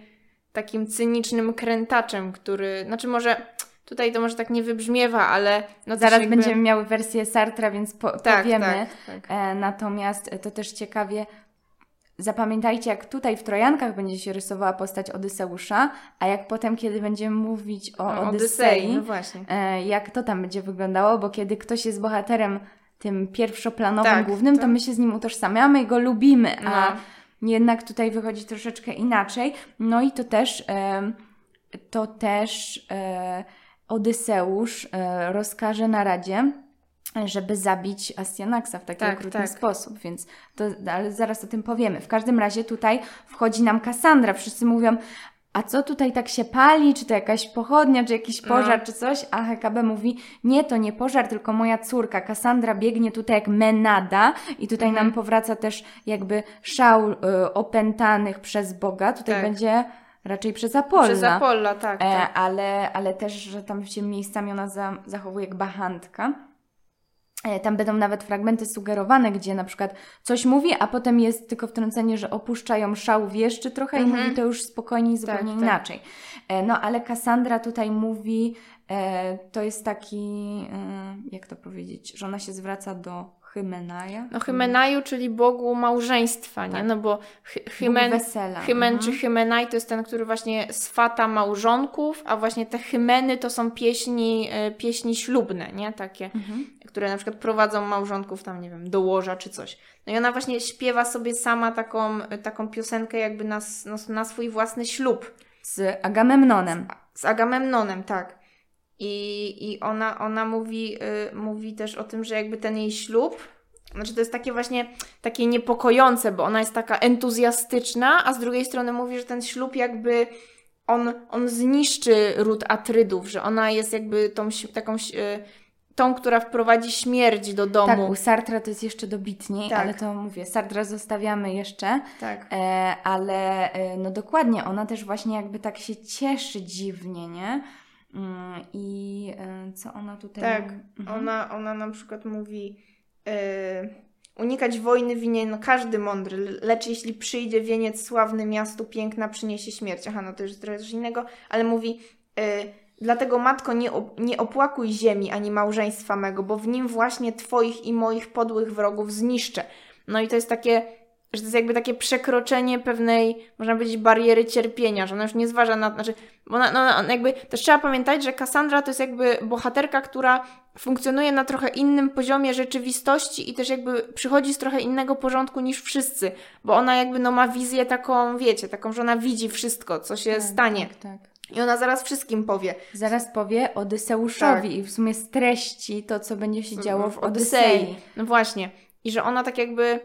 takim cynicznym krętaczem, który, znaczy może tutaj to może tak nie wybrzmiewa, ale no zaraz jakby... będziemy miały wersję Sartra, więc po, tak, powiemy. Tak, tak. E, natomiast to też ciekawie Zapamiętajcie, jak tutaj w Trojankach będzie się rysowała postać Odyseusza, a jak potem, kiedy będziemy mówić o, Odysei, no właśnie. E, jak to tam będzie wyglądało, bo kiedy ktoś jest bohaterem tym pierwszoplanowym, tak, głównym, to... to my się z nim utożsamiamy i go lubimy, a no jednak tutaj wychodzi troszeczkę inaczej. No i to też, to też e, Odyseusz e, rozkaże na radzie, żeby zabić Astianaxa w taki tak, okrutny tak. sposób, więc to, ale zaraz o tym powiemy. W każdym razie tutaj wchodzi nam Kassandra. Wszyscy mówią, a co tutaj tak się pali, czy to jakaś pochodnia, czy jakiś pożar, no. czy coś, a HKB mówi, nie, to nie pożar, tylko moja córka. Kassandra biegnie tutaj jak menada i tutaj mhm. nam powraca też jakby szał y, opętanych przez Boga. Tutaj tak. będzie raczej przez Apolla. Przez Apolla, tak. E, tak. ale, ale też, że tam się miejscami ona za, zachowuje jak bachantka. E, tam będą nawet fragmenty sugerowane, gdzie na przykład coś mówi, a potem jest tylko wtrącenie, że opuszczają szał wieszczy trochę mm -hmm. i mówi to już spokojniej, zupełnie tak, tak. inaczej. Tak. No ale Kassandra tutaj mówi, e, to jest taki, jak to powiedzieć, że ona się zwraca do Hymenaja? No Hymenaju, czyli Bogu małżeństwa, nie? Tak. No bo hy Hymen, wesela. Hymen mhm. czy Hymenaj to jest ten, który właśnie swata małżonków, a właśnie te Hymeny to są pieśni, e, pieśni ślubne, nie? Takie, mhm. które na przykład prowadzą małżonków tam, nie wiem, do łoża czy coś. No i ona właśnie śpiewa sobie sama taką, taką piosenkę jakby na, na, na swój własny ślub. Z Agamemnonem. Z, z Agamemnonem, tak. I, i ona, ona mówi, y, mówi też o tym, że jakby ten jej ślub, znaczy to jest takie właśnie takie niepokojące, bo ona jest taka entuzjastyczna, a z drugiej strony mówi, że ten ślub jakby on, on zniszczy ród Atrydów, że ona jest jakby tą taką y, tą, która wprowadzi śmierć do domu. Tak, u Sartra to jest jeszcze dobitniej, Tak. ale to mówię, Sartra zostawiamy jeszcze, Tak. e, ale e, no dokładnie, ona też właśnie jakby tak się cieszy dziwnie, nie? Mm, I e, co ona tutaj Tak? Mhm. ona, ona na przykład mówi e, unikać wojny winien każdy mądry, lecz jeśli przyjdzie wieniec sławny miastu piękna przyniesie śmierć. Aha, no to już trochę innego, ale mówi e, dlatego matko nie, op- nie opłakuj ziemi ani małżeństwa mego, bo w nim właśnie twoich i moich podłych wrogów zniszczę. No i to jest takie że to jest jakby takie przekroczenie pewnej, można powiedzieć, bariery cierpienia, że ona już nie zważa na, znaczy, bo ona, no, ona jakby, też trzeba pamiętać, że Cassandra to jest jakby bohaterka, która funkcjonuje na trochę innym poziomie rzeczywistości i też jakby przychodzi z trochę innego porządku niż wszyscy, bo ona jakby no ma wizję taką, wiecie, taką, że ona widzi wszystko, co się Tak, stanie Tak, tak. i ona zaraz wszystkim powie. Zaraz powie Odyseuszowi Tak. i w sumie streści to, co będzie się działo w, w. Odysei. No właśnie. I że ona tak jakby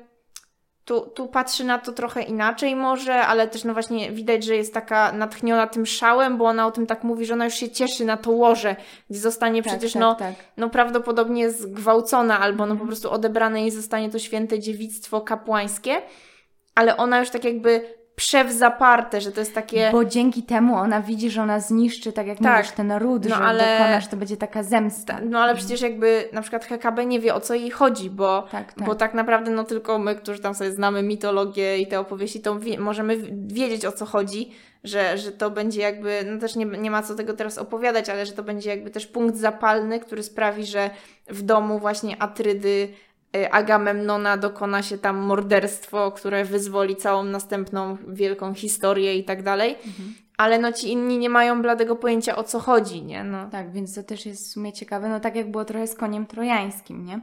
tu, tu patrzy na to trochę inaczej może, ale też no właśnie widać, że jest taka natchniona tym szałem, bo ona o tym tak mówi, że ona już się cieszy na to łoże, gdzie zostanie Tak, przecież tak, no, tak. no prawdopodobnie zgwałcona albo no po Mhm. prostu odebrane jej zostanie to święte dziewictwo kapłańskie, ale ona już tak jakby przewzaparte, że to jest takie... Bo dzięki temu ona widzi, że ona zniszczy, tak jak Tak. mówisz, ten ród, No, że ale- dokonasz, to będzie taka zemsta. No ale przecież jakby na przykład HKB nie wie o co jej chodzi, bo Tak, tak. Bo tak naprawdę no tylko my, którzy tam sobie znamy mitologię i te opowieści, to wie, możemy wiedzieć o co chodzi, że, że to będzie jakby, no też nie, nie ma co tego teraz opowiadać, ale że to będzie jakby też punkt zapalny, który sprawi, że w domu właśnie Atrydy Agamemnona dokona się tam morderstwo, które wyzwoli całą następną wielką historię i tak dalej. Mhm. Ale no ci inni nie mają bladego pojęcia o co chodzi, nie? No. Tak, więc to też jest w sumie ciekawe, no tak jak było trochę z koniem trojańskim, nie?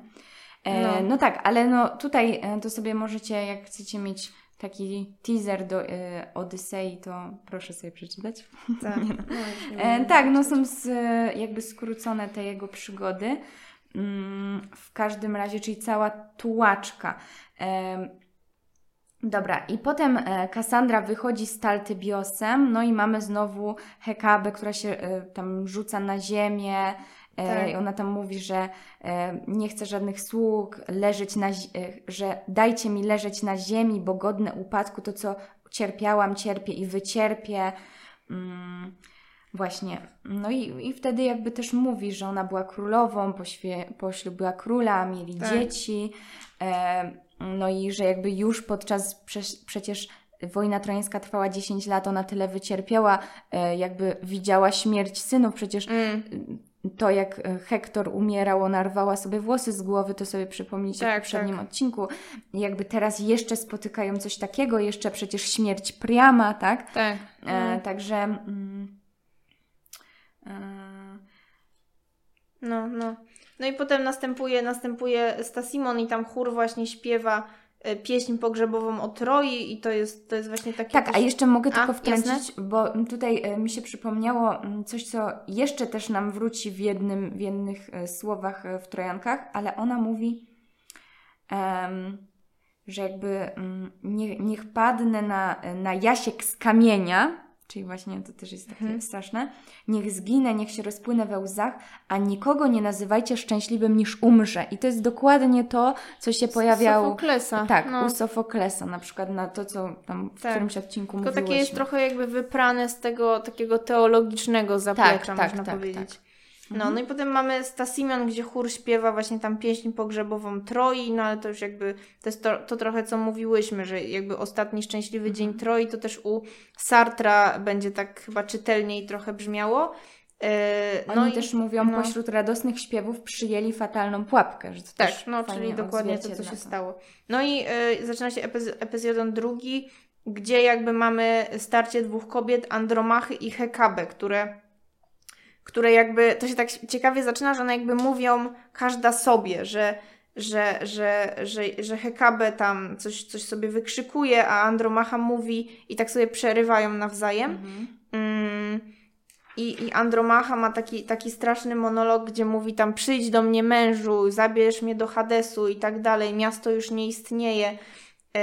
E, No. no. tak, ale no tutaj e, to sobie możecie, jak chcecie mieć taki teaser do e, Odysei, to proszę sobie przeczytać. Tak, no. no, E, tak, no są z, jakby skrócone te jego przygody. Mm, w każdym razie, czyli cała tułaczka. Dobra, i potem e, Kassandra wychodzi z Taltybiosem, no i mamy znowu Hekabę, która się e, tam rzuca na ziemię. E, Tak. i Ona tam mówi, że e, nie chce żadnych sług, leżeć na, e, że dajcie mi leżeć na ziemi, bo godne upadku to, co cierpiałam, cierpię i wycierpię. Mm, właśnie. No i, i wtedy jakby też mówi, że ona była królową, poświe, poślubiła króla, mieli Tak. dzieci. E, no i że jakby już podczas prze, przecież wojna trojańska trwała 10 lat, ona tyle wycierpiała, e, jakby widziała śmierć synów, przecież Mm, to jak Hektor umierał, ona rwała sobie włosy z głowy, to sobie przypomnijcie Tak, w poprzednim tak. odcinku. I jakby teraz jeszcze spotykają coś takiego, jeszcze przecież śmierć Priama, tak? tak. E, także... Mm, No, no. No i potem następuje, następuje Stasimon i tam chór właśnie śpiewa e, pieśń pogrzebową o Troi i to jest, to jest właśnie takie... Tak, a jeszcze mogę A, tylko wtrącić, jasne. bo tutaj e, mi się przypomniało mm, coś, co jeszcze też nam wróci w, jednym, w jednych e, słowach e, w Trojankach, ale ona mówi, em, że jakby mm, nie, niech padnę na, na jasiek z kamienia, czyli właśnie to też jest takie Mhm. straszne, niech zginę, niech się rozpłynę we łzach, a nikogo nie nazywajcie szczęśliwym niż umrze. I to jest dokładnie to, co się pojawiało... Sofoklesa. Tak, no. u Sofoklesa na przykład, na to, co tam w Tak. którymś odcinku Tylko mówiłyśmy. takie jest trochę jakby wyprane z tego takiego teologicznego zaplecza, tak, można tak, powiedzieć. tak. No, Mhm. no i potem mamy Stasimion, gdzie chór śpiewa właśnie tam pieśń pogrzebową Troi, no ale to już jakby, to jest to, to trochę co mówiłyśmy, że jakby ostatni szczęśliwy Mhm. dzień Troi, to też u Sartra będzie tak chyba czytelniej trochę brzmiało. Oni no i- też mówią, no. pośród radosnych śpiewów przyjęli fatalną pułapkę. Że to Tak, no czyli dokładnie to, co się stało. No i y, zaczyna się epizod, epizodon drugi, gdzie jakby mamy starcie dwóch kobiet, Andromachy i Hekabę, które, które jakby, to się tak ciekawie zaczyna, że one jakby mówią każda sobie, że że, że, że, że Hekabę tam coś, coś sobie wykrzykuje, a Andromacha mówi i tak sobie przerywają nawzajem. Mhm. Mm, I, I Andromacha ma taki, taki straszny monolog, gdzie mówi tam przyjdź do mnie mężu, zabierz mnie do Hadesu i tak dalej, miasto już nie istnieje. Yy,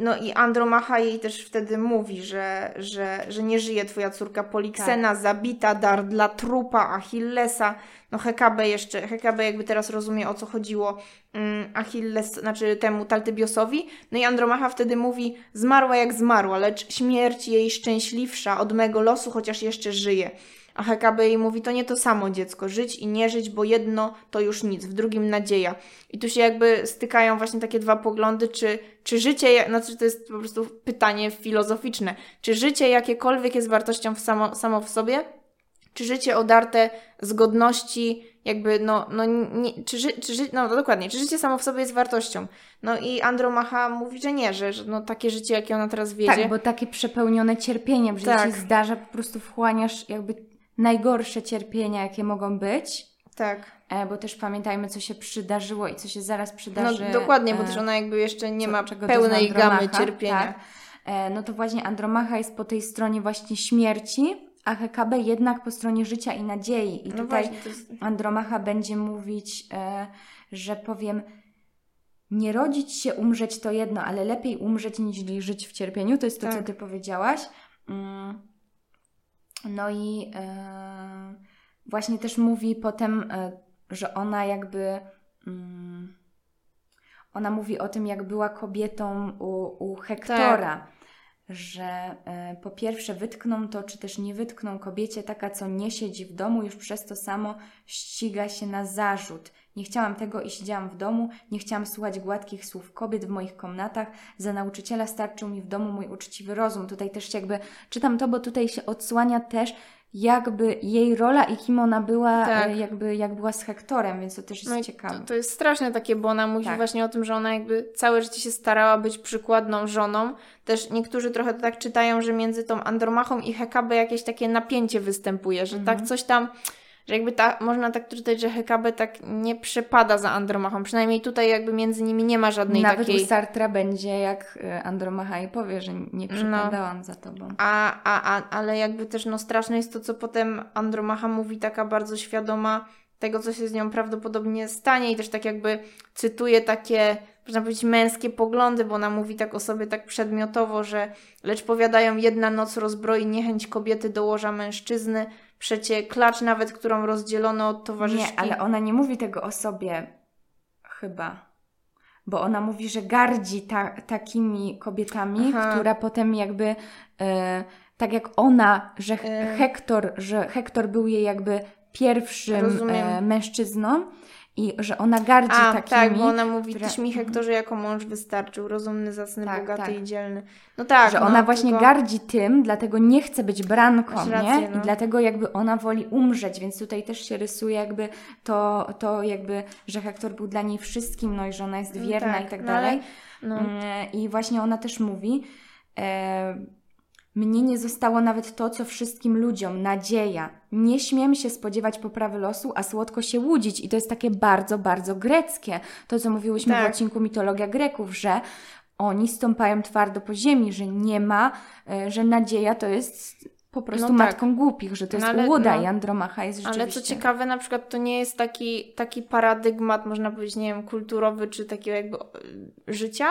no i Andromacha jej też wtedy mówi, że, że, że nie żyje twoja córka Poliksena, tak. zabita, dar dla trupa Achillesa. No Hekabe jeszcze, Hekabe jakby teraz rozumie o co chodziło um, Achilles, znaczy temu Taltybiosowi. No i Andromacha wtedy mówi, zmarła jak zmarła, lecz śmierć jej szczęśliwsza od mego losu, chociaż jeszcze żyje. A HKB jej mówi, to nie to samo dziecko, żyć i nie żyć, bo jedno to już nic, w drugim nadzieja. I tu się jakby stykają właśnie takie dwa poglądy, czy, czy życie, znaczy to jest po prostu pytanie filozoficzne, czy życie jakiekolwiek jest wartością w samo, samo w sobie, czy życie odarte z godności, jakby, no, no nie, czy, ży, czy ży, no dokładnie, czy życie samo w sobie jest wartością. No i Andromacha mówi, że nie, że, że no, takie życie, jakie ona teraz wiedzie. Tak, bo takie przepełnione cierpieniem, że tak. ci zdarza, po prostu wchłaniasz jakby najgorsze cierpienia, jakie mogą być. Tak. E, bo też pamiętajmy, co się przydarzyło i co się zaraz przydarzy. No dokładnie, bo e, też ona jakby jeszcze nie co, ma pełnej gamy cierpienia. Tak. No to właśnie Andromacha jest po tej stronie właśnie śmierci, a HKB jednak po stronie życia i nadziei. I no tutaj właśnie, jest... Andromacha będzie mówić, że powiem, nie rodzić się, umrzeć to jedno, ale lepiej umrzeć niż żyć w cierpieniu. To jest to, tak. co ty powiedziałaś. Mm. No i e, właśnie też mówi potem, e, że ona jakby. Mm, ona mówi o tym, jak była kobietą u, u Hektora. Tak. Że e, po pierwsze wytkną to, czy też nie wytkną kobiecie taka, co nie siedzi w domu, już przez to samo ściga się na zarzut nie chciałam tego i siedziałam w domu, nie chciałam słuchać gładkich słów kobiet w moich komnatach. Za nauczyciela starczył mi w domu mój uczciwy rozum. Tutaj też jakby czytam to, bo tutaj się odsłania też jakby jej rola i kim ona była, e, tak. jakby jak była z Hektorem, więc to też jest no ciekawe. To, to, jest straszne takie, bo ona mówi tak. właśnie o tym, że ona jakby całe życie się starała być przykładną żoną. Też niektórzy trochę to tak czytają, że między tą Andromachą i Hekabe jakieś takie napięcie występuje, że tak mhm. tak coś tam że jakby ta, można tak czytać, że Hekabe tak nie przepada za Andromachą. Przynajmniej tutaj jakby między nimi nie ma żadnej Nawet takiej... Nawet u Sartra będzie jak y, Andromacha i powie, że nie przepadałam no. za tobą. A, a, a, ale jakby też no straszne jest to, co potem Andromacha mówi taka bardzo świadoma tego, co się z nią prawdopodobnie stanie i też tak jakby cytuje takie można powiedzieć, męskie poglądy, bo ona mówi tak o sobie tak przedmiotowo, że lecz powiadają, jedna noc rozbroi niechęć kobiety do łoża mężczyzny, przecie klacz nawet, którą rozdzielono od towarzyszki. Nie, ale ona nie mówi tego o sobie chyba. Bo ona mówi, że gardzi ta, takimi kobietami, Aha. która potem jakby e, tak jak ona, że e. Hektor, że Hektor był jej jakby pierwszym e, mężczyzną, i że ona gardzi A, takimi... tak, bo ona mówi, które... tyś mi Hektorze mhm. jako mąż wystarczył, rozumny, zacny, tak, bogaty tak. i dzielny. No tak. Że no, ona właśnie tylko... gardzi tym, dlatego nie chce być branką, rację, nie? No. I dlatego jakby ona woli umrzeć, więc tutaj też się rysuje jakby to, to jakby, że Hektor był dla niej wszystkim, no i że ona jest no wierna tak, i tak no, dalej. No. I właśnie ona też mówi... E, mnie nie zostało nawet to, co wszystkim ludziom nadzieja. Nie śmiem się spodziewać poprawy losu, a słodko się łudzić. I to jest takie bardzo, bardzo greckie. To, co mówiłyśmy tak. w odcinku Mitologia Greków, że oni stąpają twardo po ziemi, że nie ma, e, że nadzieja to jest po prostu no tak. matką głupich, że to jest no, ale, ułoda no, i Andromacha jest rzeczywiście... Ale co ciekawe, na przykład to nie jest taki, taki paradygmat, można powiedzieć, nie wiem, kulturowy, czy takiego jakby życia,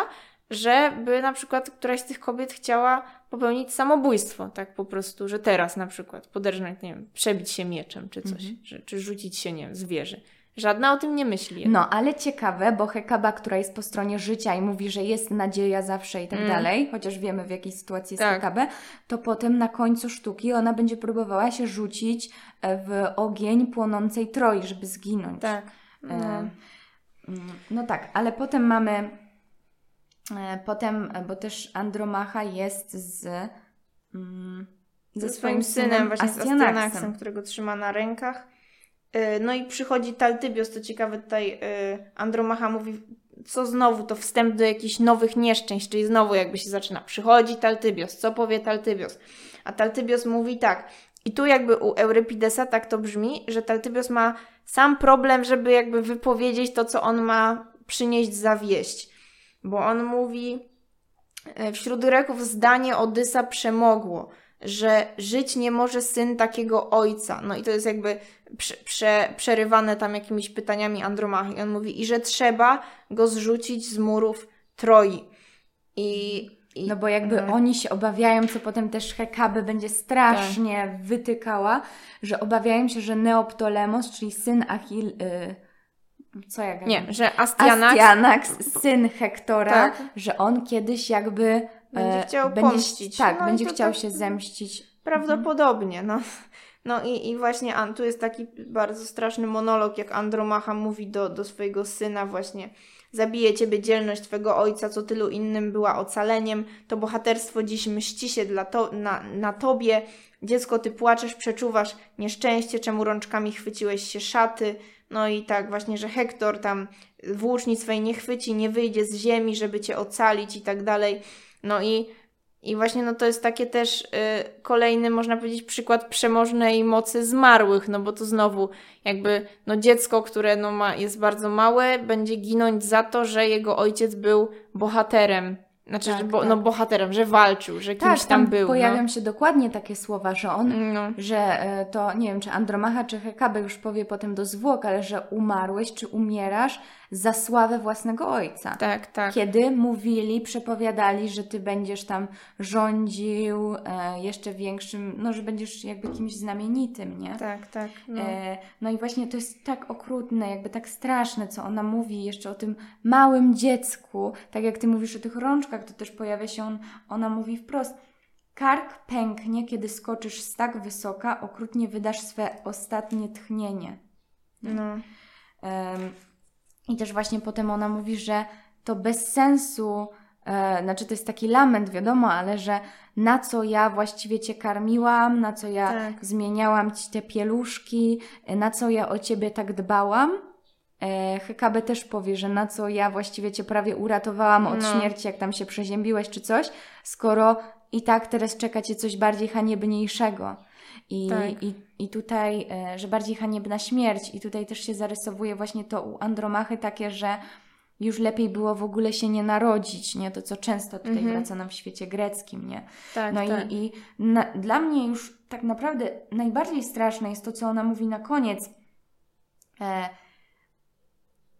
żeby na przykład któraś z tych kobiet chciała popełnić samobójstwo, tak po prostu, że teraz na przykład poderżnąć, nie wiem, przebić się mieczem czy coś, mhm. że, czy rzucić się, nie wiem, z wieży. Żadna o tym nie myśli. No, ale ciekawe, bo Hekaba, która jest po stronie życia i mówi, że jest nadzieja zawsze i tak mm. dalej, chociaż wiemy w jakiej sytuacji jest tak. Hekabę, to potem na końcu sztuki ona będzie próbowała się rzucić e, w ogień płonącej Troi, żeby zginąć. Tak. No. E, no tak, ale potem mamy potem, e, bo też Andromacha jest z, mm, ze, ze swoim synem, synem właśnie Astyanaxem. z Astyanaxem, którego trzyma na rękach. E, no i przychodzi Taltybios, to ciekawe tutaj Andromacha mówi, co znowu, to wstęp do jakichś nowych nieszczęść, czyli znowu jakby się zaczyna. Przychodzi Taltybios, co powie Taltybios? A Taltybios mówi tak, i tu jakby u Eurypidesa tak to brzmi, że Taltybios ma sam problem, żeby jakby wypowiedzieć to, co on ma przynieść za wieść bo on mówi, e, wśród Greków zdanie Odysa przemogło, że żyć nie może syn takiego ojca. No i to jest jakby prze, prze, przerywane tam jakimiś pytaniami Andromachy. I on mówi, i że trzeba go zrzucić z murów Troi. I, No bo jakby no. oni się obawiają, co potem też Hekabe będzie strasznie wytykała, że obawiają się, że Neoptolemos, czyli syn Achil... Y, co ja gadam? Nie, że Astianax Astianax, syn Hektora, Tak. że on kiedyś jakby... Będzie e, chciał będzie, pomścić. Tak, No będzie chciał tak- się zemścić. Prawdopodobnie, no. No i, i właśnie An, tu jest taki bardzo straszny monolog, jak Andromacha mówi do, do swojego syna właśnie Zabije ciebie dzielność twego ojca, co tylu innym była ocaleniem. To bohaterstwo dziś mści się dla to, na, na tobie. Dziecko, ty płaczesz, przeczuwasz nieszczęście, czemu rączkami chwyciłeś się szaty. No i tak właśnie, że Hektor tam włóczni swej nie chwyci, nie wyjdzie z ziemi, żeby cię ocalić i tak dalej. No i i właśnie no to jest takie też y, kolejny, można powiedzieć, przykład przemożnej mocy zmarłych, no bo to znowu jakby no dziecko, które no ma, jest bardzo małe, będzie ginąć za to, że jego ojciec był bohaterem. Znaczy, Tak, że bo, tak. no bohaterem, że walczył, że kimś Tak, tam, był. pojawią się dokładnie takie słowa, że on no. No. że e, to, nie wiem, czy Andromacha, czy Hekabe już powie potem do zwłok, ale że umarłeś, czy umierasz za sławę własnego ojca. Tak, tak. Kiedy mówili, przepowiadali, że ty będziesz tam rządził e, jeszcze większym, no, że będziesz jakby kimś znamienitym, nie? Tak, tak. No. E, no i właśnie to jest tak okrutne, jakby tak straszne, co ona mówi jeszcze o tym małym dziecku. Tak jak ty mówisz o tych rączkach, to też pojawia się on, ona mówi wprost. Kark pęknie, kiedy skoczysz z tak wysoka, okrutnie wydasz swe ostatnie tchnienie. no. Em, I też właśnie potem ona mówi, że to bez sensu, e, znaczy to jest taki lament, wiadomo, ale że na co ja właściwie Cię karmiłam, na co ja Tak. zmieniałam Ci te pieluszki, e, na co ja o Ciebie tak dbałam. E, Hekabe też powie, że na co ja właściwie Cię prawie uratowałam od No. śmierci, jak tam się przeziębiłeś czy coś, skoro i tak teraz czeka Cię coś bardziej haniebniejszego. I, Tak. i, I tutaj, e, że bardziej haniebna śmierć. I tutaj też się zarysowuje właśnie to u Andromachy takie, że już lepiej było w ogóle się nie narodzić, nie? To, co często tutaj Mhm. wraca nam w świecie greckim, nie? Tak, No tak. i, i na, dla mnie już tak naprawdę najbardziej straszne jest to, co ona mówi na koniec. E,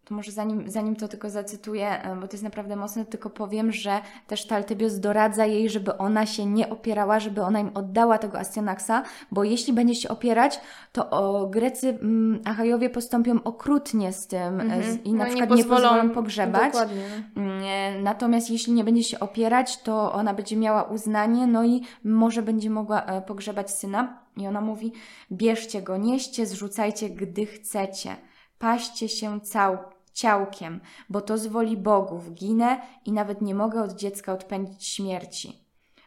to może zanim, zanim to tylko zacytuję, e, bo to jest naprawdę mocne, tylko powiem, że też Taltebios doradza jej, żeby ona się nie opierała, żeby ona im oddała tego Astyanaxa, bo jeśli będzie się opierać, to o, Grecy, mm, Achajowie postąpią okrutnie z tym e, z, i na No, przykład nie pozwolą pogrzebać. Dokładnie. no. Nie, Natomiast jeśli nie będzie się opierać, to ona będzie miała uznanie, no i może będzie mogła e, pogrzebać syna. I ona mówi: bierzcie go, nieście, zrzucajcie, gdy chcecie. Paście się cał, ciałkiem, bo to z woli bogów. Ginę i nawet nie mogę od dziecka odpędzić śmierci.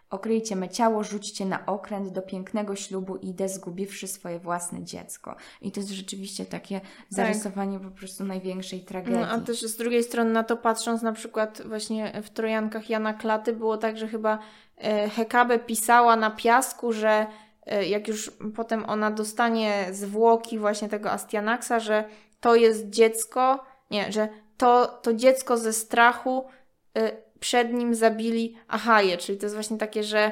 Okryjcie me ciało, rzućcie na okręt do pięknego ślubu, idę zgubiwszy swoje własne dziecko. I to jest rzeczywiście takie zarysowanie po prostu największej tragedii. Tak. No, a też z drugiej strony na to patrząc, na przykład właśnie w Trojankach Jana Klaty było tak, że chyba e, Hekabe pisała na piasku, że e, jak już potem ona dostanie zwłoki właśnie tego Astianaxa, że to jest dziecko, nie, że to, to dziecko ze strachu e, przed nim zabili Achaje, czyli to jest właśnie takie, że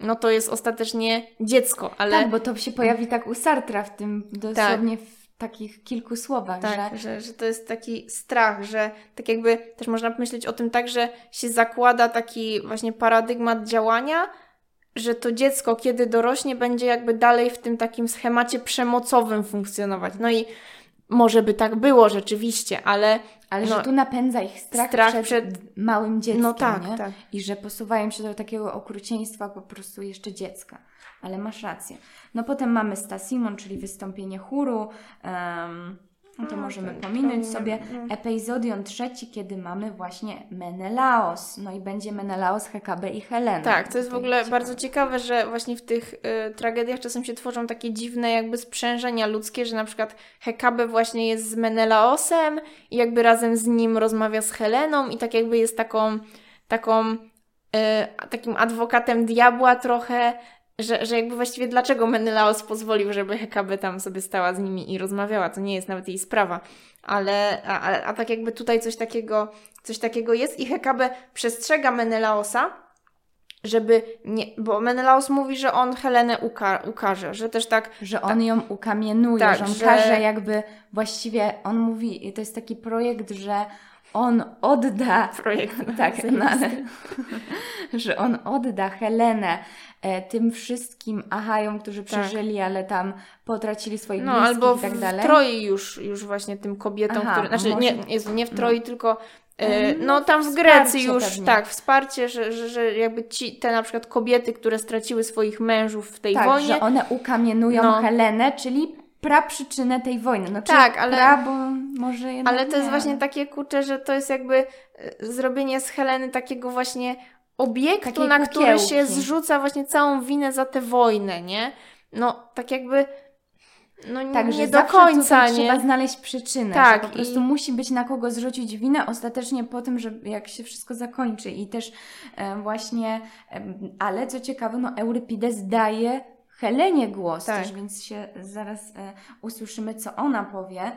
no to jest ostatecznie dziecko, ale Tak, bo to się pojawi tak u Sartra w tym dosłownie w takich kilku słowach, Tak, że że... Że, to jest taki strach, że tak jakby też można pomyśleć o tym tak, że się zakłada taki właśnie paradygmat działania, że to dziecko, kiedy dorośnie, będzie jakby dalej w tym takim schemacie przemocowym funkcjonować. No i może by tak było rzeczywiście, ale ale no, że tu napędza ich strach, strach przed, przed- małym dzieckiem, no tak, nie? tak. I że posuwają się do takiego okrucieństwa po prostu jeszcze dziecka. Ale masz rację. No potem mamy Stasimon, czyli wystąpienie chóru. em, no to możemy pominąć sobie epizodion trzeci, kiedy mamy właśnie Menelaos. No i będzie Menelaos, Hekabe i Helena. Tak, to jest w ogóle ciekawe. bardzo ciekawe, że właśnie w tych y, tragediach czasem się tworzą takie dziwne jakby sprzężenia ludzkie, że na przykład Hekabe właśnie jest z Menelaosem i jakby razem z nim rozmawia z Heleną i tak jakby jest taką, taką y, takim adwokatem diabła trochę, że, że jakby właściwie dlaczego Menelaos pozwolił, żeby Hekabe tam sobie stała z nimi i rozmawiała, to nie jest nawet jej sprawa. Ale, a, a, tak jakby tutaj coś takiego, coś takiego jest i Hekabe przestrzega Menelaosa, żeby nie, bo Menelaus mówi, że on Helenę uka ukaże, że też tak... Że on ją ukamienuje, Tak, że on że- każe jakby, właściwie on mówi, to jest taki projekt, że on odda Projekt. Tak, no że on odda Helenę e, tym wszystkim Achajom, którzy przeżyli, ale tam potracili swoich No, bliskich albo i tak w dalej. Troi już, już właśnie tym kobietom, Aha, które... Znaczy, może- nie, Jezu, nie w Troi, tylko... e, Mm, No tam w Grecji już, pewnie. tak, wsparcie, że, że, że jakby ci, te na przykład kobiety, które straciły swoich mężów w tej tak, wojnie, że one ukamienują No. Helenę, czyli praprzyczynę tej wojny. No, Tak, ale- Pra, bo może jednak Ale to jest nie. właśnie takie kurcze, że to jest jakby e, zrobienie z Heleny takiego właśnie obiektu, Takiej na który kukiełki. się zrzuca właśnie całą winę za tę wojnę, nie? No tak jakby no Tak, nie do końca, nie? trzeba znaleźć przyczynę, Tak, po prostu i- musi być na kogo zrzucić winę ostatecznie po tym, że jak się wszystko zakończy i też e, właśnie, em, ale co ciekawe, no Eurypides daje Helenie głos Tak. też, więc się zaraz e, usłyszymy, co ona powie.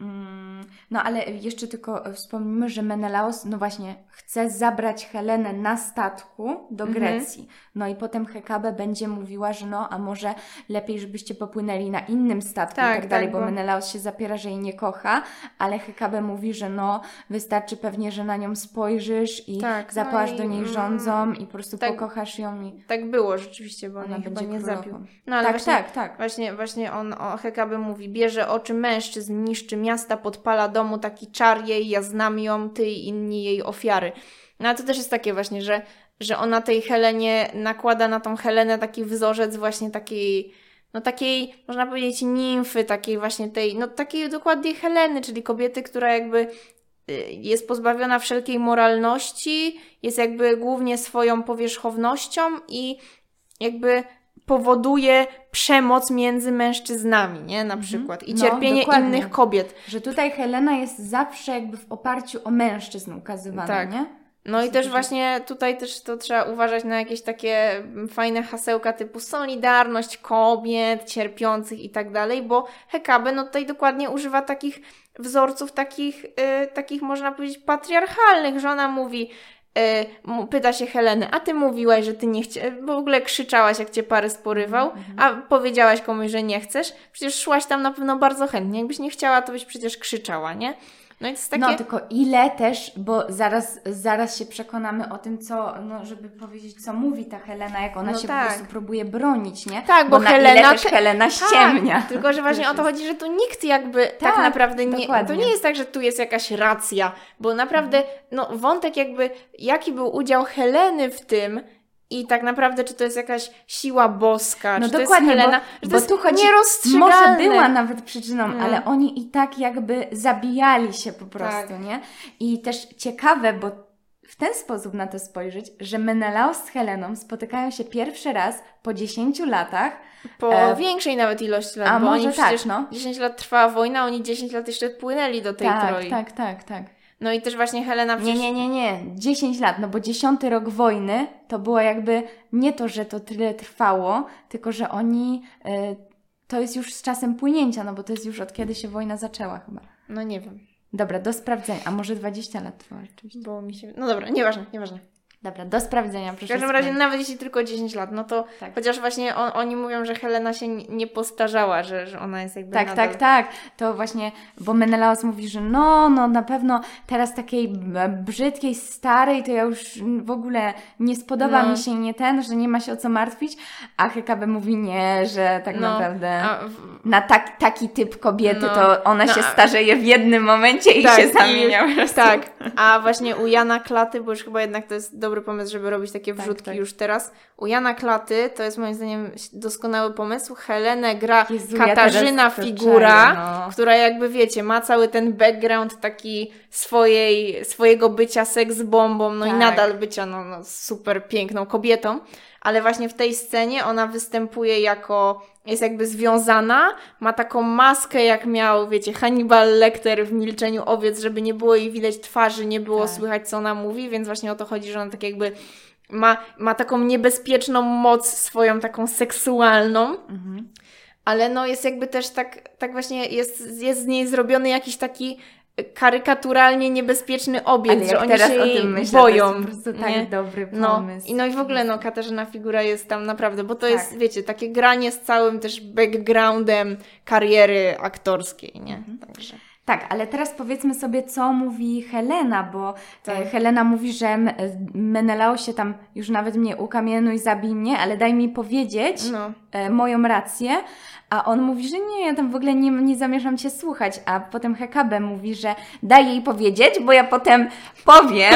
Mm, No ale jeszcze tylko e, wspomnimy, że Menelaos, no właśnie, chce zabrać Helenę na statku do Mhm. Grecji. No i potem Hekabe będzie mówiła, że no, a może lepiej, żebyście popłynęli na innym statku Tak, i tak dalej, tak, bo bo- Menelaos się zapiera, że jej nie kocha, ale Hekabe mówi, że no, wystarczy pewnie, że na nią spojrzysz i Tak, no zapłasz i, do niej mm, rządzą i po prostu tak- pokochasz ją i Tak było rzeczywiście, bo ona on jej chyba będzie nie królową. zabił. No ale tak, właśnie, tak, tak. Właśnie, właśnie on o Hekabe mówi, bierze oczy mężczyzn, niszczy miasta, podpala domu, taki czar jej, ja znam ją, ty i inni jej ofiary. No ale to też jest takie właśnie, że, że ona tej Helenie nakłada na tą Helenę taki wzorzec właśnie takiej, no takiej, można powiedzieć, nimfy, takiej właśnie tej, no takiej dokładnie Heleny, czyli kobiety, która jakby y, jest pozbawiona wszelkiej moralności, jest jakby głównie swoją powierzchownością i jakby powoduje przemoc między mężczyznami, nie? Na przykład. I No, cierpienie dokładnie. innych kobiet. Że tutaj Helena jest zawsze jakby w oparciu o mężczyzn ukazywana, Tak. nie? No i też właśnie tutaj też to trzeba uważać na jakieś takie fajne hasełka typu solidarność kobiet, cierpiących i tak dalej, bo Hekabe no tutaj dokładnie używa takich wzorców, takich, y, takich można powiedzieć patriarchalnych, że ona mówi, pyta się Heleny, a ty mówiłaś, że ty nie chciałaś, w ogóle krzyczałaś jak cię Parys porywał, a powiedziałaś komuś, że nie chcesz, przecież szłaś tam na pewno bardzo chętnie, jakbyś nie chciała, to byś przecież krzyczała, nie? No jest takie... No tylko ile też, bo zaraz, zaraz się przekonamy o tym, co, no żeby powiedzieć, co mówi ta Helena, jak ona No się tak. po prostu próbuje bronić, nie? Tak, bo na Helena też te- Helena ściemnia. Tak, tylko, że właśnie o to chodzi, że tu nikt jakby tak, Tak, naprawdę nie. dokładnie. To nie jest tak, że tu jest jakaś racja, bo naprawdę, no, wątek jakby, jaki był udział Heleny w tym. I tak naprawdę, czy to jest jakaś siła boska, No czy to dokładnie, jest Helena, bo, to bo tu chodzi, może była nawet przyczyną, Mm. ale oni i tak jakby zabijali się po prostu, Tak. nie? I też ciekawe, bo w ten sposób na to spojrzeć, że Menelaos z Heleną spotykają się pierwszy raz po 10 latach, Po E, większej nawet ilości lat, a bo może oni tak, no. 10 lat trwała wojna, oni 10 lat jeszcze płynęli do tej tak, Troi. tak, tak, tak. No i też właśnie Helena Nie, przecież... nie, nie, nie. 10 lat, no bo dziesiąty rok wojny to było jakby nie to, że to tyle trwało, tylko że oni. y, to jest już z czasem płynięcia, no bo to jest już od kiedy się wojna zaczęła chyba. No nie wiem, Dobra, do sprawdzenia. A może 20 lat trwała rzeczywiście. bo mi się... No dobra, nieważne, nieważne. Dobra, do sprawdzenia, W proszę. każdym razie, nawet jeśli tylko 10 lat, no to Tak. chociaż właśnie on, oni mówią, że Helena się nie postarzała, że, że ona jest jakby Tak, nadal... tak, tak. To właśnie, bo Menelaos mówi, że no, no na pewno teraz takiej brzydkiej, starej, to ja już w ogóle nie spodoba No. mi się nie ten, że nie ma się o co martwić, a Hekabe mówi nie, że tak No, naprawdę w, na tak, taki typ kobiety No, to ona no, się starzeje w jednym momencie i Tak, się i zamienia. prostu. tak, a właśnie u Jana Klaty, bo już chyba jednak to jest dobry pomysł, żeby robić takie Tak, wrzutki tak. już teraz. U Jana Klaty to jest moim zdaniem doskonały pomysł. Helenę gra Jezu, ja Katarzyna to figura, czaję, no. która jakby wiecie, ma cały ten background taki swojej, swojego bycia seks bombą, no i Tak. nadal bycia no, no, super piękną kobietą, ale właśnie w tej scenie ona występuje jako, jest jakby związana, ma taką maskę jak miał, wiecie, Hannibal Lecter w Milczeniu Owiec, żeby nie było jej widać twarzy, nie było Tak. słychać co ona mówi, więc właśnie o to chodzi, że ona tak jakby ma, ma taką niebezpieczną moc swoją taką seksualną, Mhm. ale no jest jakby też tak, tak właśnie jest, jest z niej zrobiony jakiś taki karykaturalnie niebezpieczny obiekt, Ale że oni teraz się o tym myślę, boją. to jest po prostu tak nie? dobry No, pomysł. i no i w ogóle no Katarzyna Figura jest tam naprawdę, bo to Tak. jest, wiecie, takie granie z całym też backgroundem kariery aktorskiej, nie? Mhm. Także. Tak, ale teraz powiedzmy sobie, co mówi Helena, bo Tak. e, Helena mówi, że M- Menelao się tam już nawet mnie ukamienuje, zabij mnie, ale daj mi powiedzieć No. e, moją rację. A on mówi, że nie, ja tam w ogóle nie, nie zamierzam cię słuchać. A potem Hekabe mówi, że daj jej powiedzieć, bo ja potem powiem,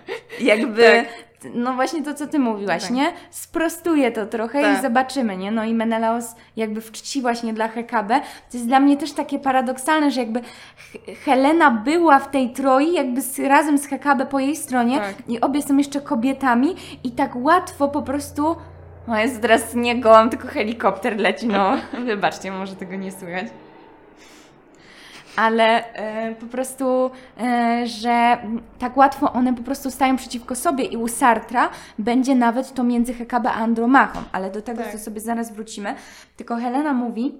jakby. Tak. No właśnie to, co ty mówiłaś, Tak. nie? Sprostuję to trochę Tak. i zobaczymy, nie? No i Menelaos jakby w czci właśnie dla Hekabe. To jest dla mnie też takie paradoksalne, że jakby Helena była w tej troi jakby z, razem z Hekabe po jej stronie Tak. i obie są jeszcze kobietami i tak łatwo po prostu... No jest teraz nie gołam, tylko helikopter leci, no. Wybaczcie, może tego nie słychać. Ale e, po prostu, e, że tak łatwo one po prostu stają przeciwko sobie i u Sartra będzie nawet to między Hekabe a Andromachą, ale do tego Tak. to sobie zaraz wrócimy. Tylko Helena mówi,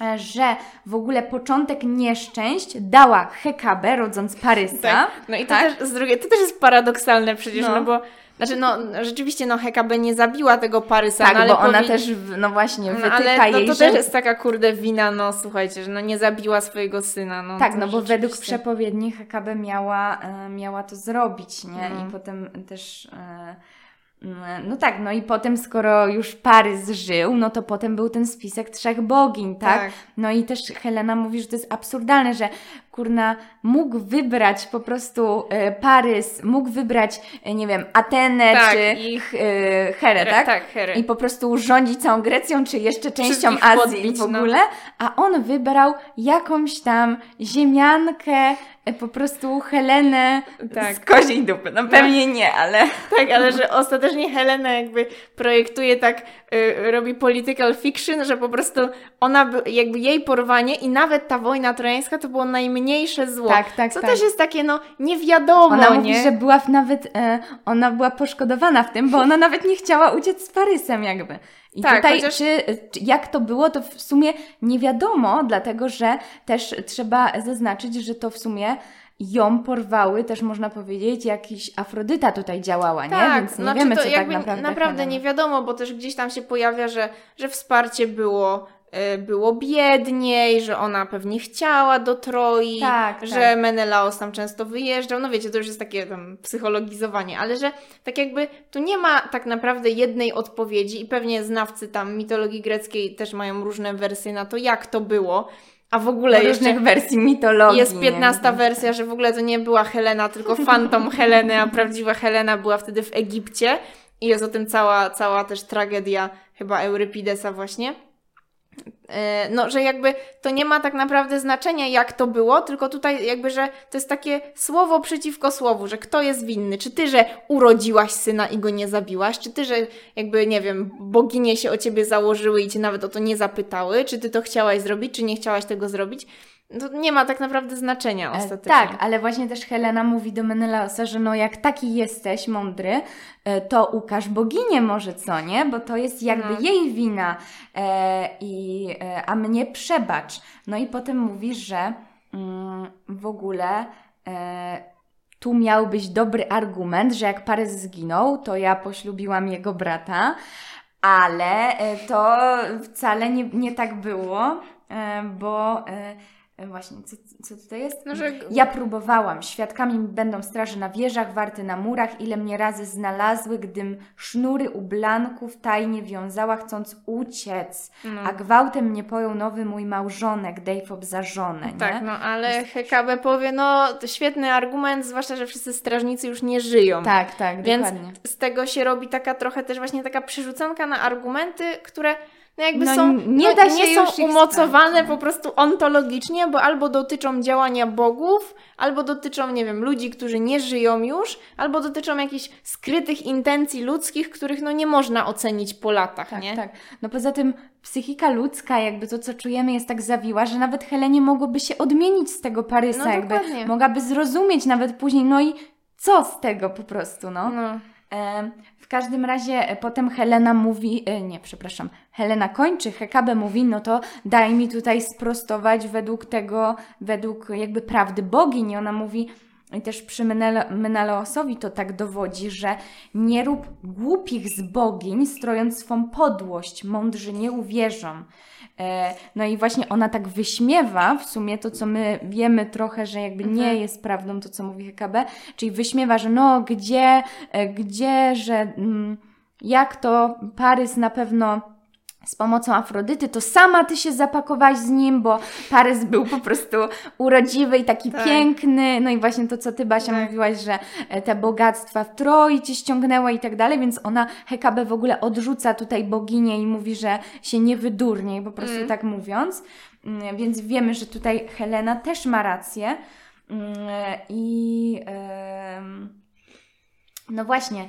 e, że w ogóle początek nieszczęść dała Hekabe, rodząc Parysa. Tak. No i to tak? też z drugiej, to też jest paradoksalne przecież, No. no, bo znaczy no rzeczywiście no Hekabe nie zabiła tego Parysa, Tak, no, ale bo ona powie- też, no właśnie, no, wytyka ale no, jej, to że... też jest taka kurde wina, no słuchajcie, że no nie zabiła swojego syna. No, Tak, no bo według przepowiedni Hekabe miała, e, miała to zrobić, nie? No. I potem też... E, mm, no tak, no i potem skoro już Parys żył, no to potem był ten spisek trzech bogiń, tak? Tak. No i też Helena mówi, że to jest absurdalne, że kurna mógł wybrać po prostu e, Parys, mógł wybrać, e, nie wiem, Atenę Tak, czy ich, e, Herę, tak? tak, Hery. I po prostu rządzić całą Grecją, czy jeszcze częścią Wszystkich Azji podbić, w no. ogóle, a on wybrał jakąś tam ziemiankę, e, po prostu Helenę Tak. z koziej dupy. No pewnie nie, ale... Tak, ale że ostatecznie Helena jakby projektuje tak, robi political fiction, że po prostu ona, by, jakby jej porwanie i nawet ta wojna trojańska to było najmniejsze zło. Tak, tak, Co tak. też jest takie, no, nie wiadomo, Ona nie? mówi, że była nawet, e, ona była poszkodowana w tym, bo ona nawet nie chciała uciec z Parysem jakby. I Tak, tutaj, chociaż- czy jak to było, to w sumie nie wiadomo, dlatego że też trzeba zaznaczyć, że to w sumie ją porwały, też można powiedzieć, jakiś Afrodyta tutaj działała, nie? Tak, Więc nie znaczy wiemy, to co jakby tak naprawdę Helena- nie wiadomo, bo też gdzieś tam się pojawia, że, że wsparcie było, y, było biedniej, że ona pewnie chciała do Troi, Tak, że tak. Menelaos tam często wyjeżdżał. No wiecie, to już jest takie tam psychologizowanie, ale że tak jakby tu nie ma tak naprawdę jednej odpowiedzi i pewnie znawcy tam mitologii greckiej też mają różne wersje na to, jak to było. A w ogóle jeszcze różnych wersji mitologii. jest nie? 15 wersja, że w ogóle to nie była Helena, tylko fantom Heleny, a prawdziwa Helena była wtedy w Egipcie. I jest o tym cała, cała też tragedia chyba Eurypidesa właśnie. E, No, że jakby to nie ma tak naprawdę znaczenia, jak to było, tylko tutaj jakby, że to jest takie słowo przeciwko słowu, że kto jest winny. Czy ty, że urodziłaś syna i go nie zabiłaś? Czy ty, że jakby, nie wiem, boginie się o ciebie założyły i cię nawet o to nie zapytały? Czy ty to chciałaś zrobić, czy nie chciałaś tego zrobić? To nie ma tak naprawdę znaczenia E, ostatecznie. Tak, ale właśnie też Helena mówi do Menelaosa, że no jak taki jesteś mądry, e, to ukaż boginię może, co nie? Bo to jest jakby No. jej wina, e, i, e, a mnie przebacz. No i potem mówi, że mm, w ogóle e, tu miał być dobry argument, że jak Parys zginął, to ja poślubiłam jego brata, ale e, to wcale nie, nie tak było, e, bo... e, Właśnie, co, co tutaj jest? No, że- Ja próbowałam. Świadkami będą straże na wieżach, warty na murach, ile mnie razy znalazły, gdym sznury u blanków tajnie wiązała, chcąc uciec. No. A gwałtem mnie pojął nowy mój małżonek, Dejfob za żonę, nie? Tak, no ale Hekabe powie, no to świetny argument, zwłaszcza, że wszyscy strażnicy już nie żyją. tak, tak, Więc dokładnie. z tego się robi taka trochę też właśnie taka przerzucanka na argumenty, które no jakby No, są, nie no, da się nie są umocowane po prostu ontologicznie, bo albo dotyczą działania bogów, albo dotyczą, nie wiem, ludzi, którzy nie żyją już, albo dotyczą jakichś skrytych intencji ludzkich, których no nie można ocenić po latach, Tak, nie? tak. No poza tym psychika ludzka, jakby to, co czujemy, jest tak zawiła, że nawet Helenie mogłoby się odmienić z tego Parysa, No, jakby mogłaby zrozumieć nawet później, no i co z tego po prostu, no. No. E, w każdym razie e, potem Helena mówi, e, nie, przepraszam, Helena kończy, Hekabe mówi, no to daj mi tutaj sprostować według tego, według jakby prawdy bogini. Ona mówi, i też przy Menelaosowi to tak dowodzi, że nie rób głupich z bogiń, strojąc swą podłość, mądrzy nie uwierzą. E, no i właśnie ona tak wyśmiewa w sumie to, co my wiemy trochę, że jakby nie mhm. jest prawdą to, co mówi HKB, czyli wyśmiewa, że no gdzie, e, gdzie, że mm, jak to Parys na pewno z pomocą Afrodyty, to sama ty się zapakowałaś z nim, bo Parys był po prostu urodziwy i taki tak. piękny. No i właśnie to, co ty, Basia, tak. mówiłaś, że e, te bogactwa w Troi cię ściągnęła i tak dalej, więc ona Hekabę w ogóle odrzuca tutaj boginię i mówi, że się nie wydurnie, po prostu mm. tak mówiąc. Mm, więc wiemy, że tutaj Helena też ma rację. Mm, I no właśnie,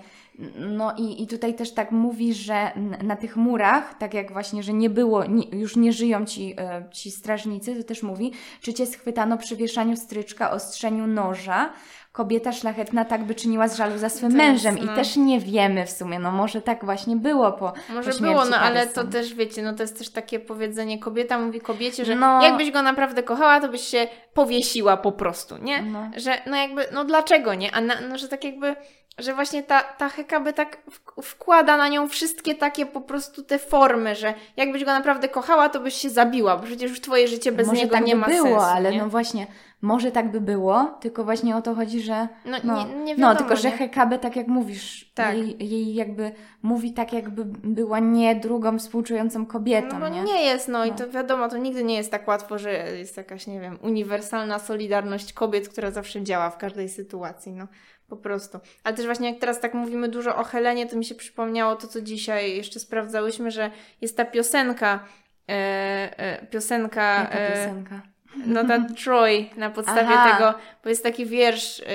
no i, i tutaj też tak mówi, że na tych murach, tak jak właśnie, że nie było, nie, już nie żyją ci, e, ci strażnicy, to też mówi, czy cię schwytano przy wieszaniu stryczka, ostrzeniu noża, kobieta szlachetna tak by czyniła z żalu za swym mężem. No. I też nie wiemy w sumie, no może tak właśnie było po Może po było, no ale to też wiecie, no to jest też takie powiedzenie, kobieta mówi kobiecie, że no. jakbyś go naprawdę kochała, to byś się powiesiła po prostu, nie? No. Że no jakby, no dlaczego nie? A na, no, że tak jakby że właśnie ta, ta by tak wkłada na nią wszystkie takie po prostu te formy, że jakbyś go naprawdę kochała, to byś się zabiła, bo przecież już twoje życie bez Może niego tak nie by ma było, sensu. ale nie? no właśnie, może tak by było, tylko właśnie o to chodzi, że. No, no, nie, nie no tylko że Hekabe, tak jak mówisz, tak. Jej, jej, jakby mówi tak, jakby była nie drugą współczującą kobietą. No nie, nie jest, no, no, i to wiadomo, to nigdy nie jest tak łatwo, że jest jakaś, nie wiem, uniwersalna solidarność kobiet, która zawsze działa w każdej sytuacji. No. Po prostu. Ale też właśnie jak teraz tak mówimy dużo o Helenie, to mi się przypomniało to, co dzisiaj jeszcze sprawdzałyśmy, że jest ta piosenka, e, e, piosenka... Jaka e, piosenka? No ta Troy na podstawie Aha. tego, bo jest taki wiersz e,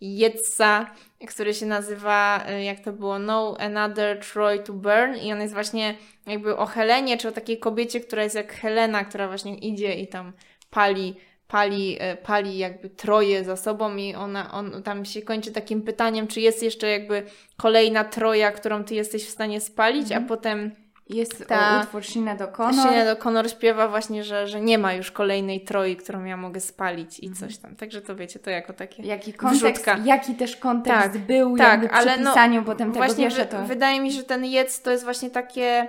Jetsa, który się nazywa, e, jak to było, No Another Troy to Burn i on jest właśnie jakby o Helenie, czy o takiej kobiecie, która jest jak Helena, która właśnie idzie i tam pali pali, e, pali jakby troje za sobą i ona, on tam się kończy takim pytaniem, czy jest jeszcze jakby kolejna troja, którą ty jesteś w stanie spalić, mhm. a potem jest ta utwór Sinead O'Connor. Sinead O'Connor śpiewa właśnie, że, że nie ma już kolejnej troi, którą ja mogę spalić i mhm. coś tam. Także to wiecie, to jako takie Jaki kontekst, wrzutka. jaki też kontekst tak, był tak, jakby ale przy no, pisaniu potem tego właśnie wiersza, to... Wydaje mi się, że ten jedz to jest właśnie takie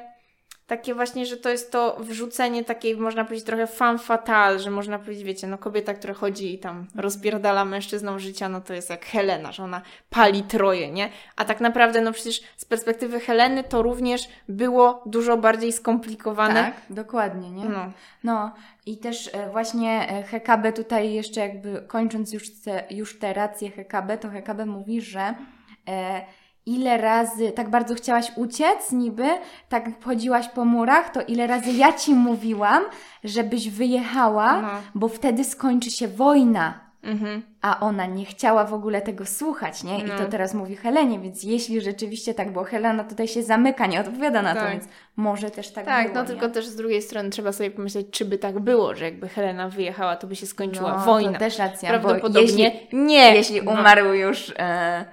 takie właśnie, że to jest to wrzucenie takiej, można powiedzieć, trochę fan fatal, że można powiedzieć, wiecie, no kobieta, która chodzi i tam rozpierdala mężczyznom życia, no to jest jak Helena, że ona pali troje, nie? A tak naprawdę, no przecież z perspektywy Heleny to również było dużo bardziej skomplikowane. Tak, dokładnie, nie? No. no. I też e, właśnie e, Hekabe tutaj jeszcze jakby kończąc już te, już te racje Hekabe, to Hekabe mówi, że e, ile razy tak bardzo chciałaś uciec niby, tak chodziłaś po murach, to ile razy ja ci mówiłam, żebyś wyjechała, no. bo wtedy skończy się wojna. Mhm. A ona nie chciała w ogóle tego słuchać, nie? I no. to teraz mówi Helenie, więc jeśli rzeczywiście tak było, Helena tutaj się zamyka, nie odpowiada na tak. to, więc może też tak, tak było. Tak, no tylko też z drugiej strony trzeba sobie pomyśleć, czy by tak było, że jakby Helena wyjechała, to by się skończyła no, wojna. To też racja, Prawdopodobnie jeśli, nie. Jeśli no. umarł no. już... E,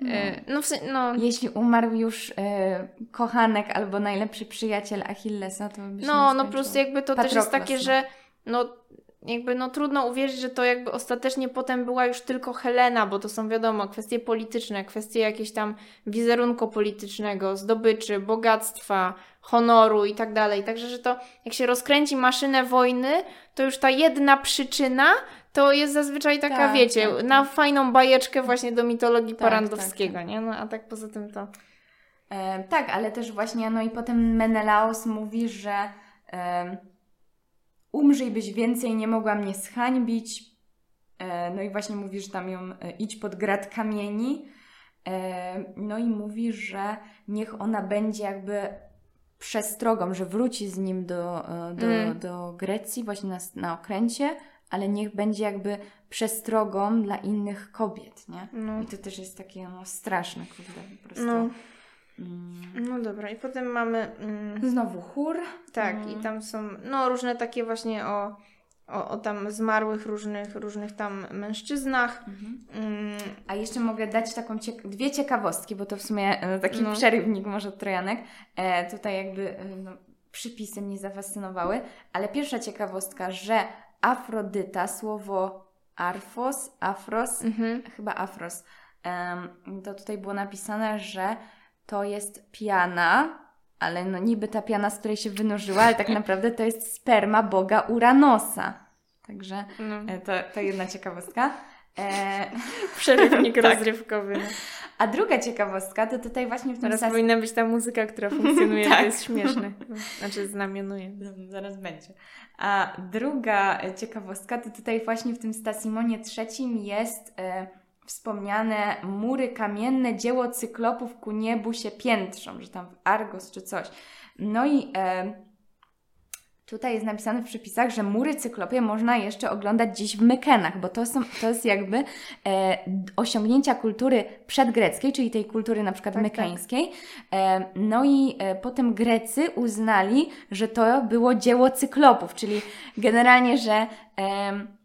no. E, no, no. Jeśli umarł już e, kochanek albo najlepszy przyjaciel Achillesa, to by się No, no po prostu jakby to Patroklos, też jest takie, no. że no jakby no trudno uwierzyć, że to jakby ostatecznie potem była już tylko Helena, bo to są wiadomo kwestie polityczne, kwestie jakieś tam wizerunku politycznego, zdobyczy, bogactwa, honoru i tak dalej. Także, że to jak się rozkręci maszynę wojny, to już ta jedna przyczyna to jest zazwyczaj taka, tak, wiecie, tak, na tak. fajną bajeczkę właśnie do mitologii tak, Parandowskiego, tak, tak. nie? No a tak poza tym to... E, tak, ale też właśnie, no i potem Menelaos mówi, że e, umrzyj byś więcej, nie mogła mnie zhańbić. E, no i właśnie mówi, że tam ją e, idź pod grad kamieni. E, no i mówi, że niech ona będzie jakby przestrogą, że wróci z nim do, e, do, mm. do Grecji, właśnie na, na okręcie, ale niech będzie jakby przestrogą dla innych kobiet, nie? No. I to też jest takie no, straszne, kurde, po prostu. No. Mm. No dobra, i potem mamy. Mm, Znowu chór. Tak, mm. i tam są no, różne takie właśnie o, o, o tam zmarłych różnych, różnych tam mężczyznach. Mm, A jeszcze mogę dać taką ciek- dwie ciekawostki, bo to w sumie e, taki No. przerywnik może od Trojanek. E, tutaj jakby e, no, przypisy mnie zafascynowały, ale pierwsza ciekawostka, że Afrodyta, słowo arfos, afros, mhm. chyba afros, em, to tutaj było napisane, że to jest piana, ale no niby ta piana, z której się wynurzyła, ale tak naprawdę to jest sperma boga Uranosa. Także no. e, to, to jedna ciekawostka. E, Przerywnik Tak. rozrywkowy. A druga ciekawostka to tutaj właśnie w tym Teraz sas- powinna być ta muzyka, która funkcjonuje, Tak. to jest śmieszne. Znaczy znamionuje. Zaraz będzie. A druga ciekawostka to tutaj właśnie w tym Stasimonie III jest e, wspomniane mury kamienne, dzieło cyklopów ku niebu się piętrzą, że tam w Argos czy coś. No i e, tutaj jest napisane w przepisach, że mury cyklopie można jeszcze oglądać dziś w Mykenach, bo to, są, to jest jakby e, osiągnięcia kultury przedgreckiej, czyli tej kultury na przykład Tak, tak. mykeńskiej. E, no i e, potem Grecy uznali, że to było dzieło cyklopów, czyli generalnie, że em,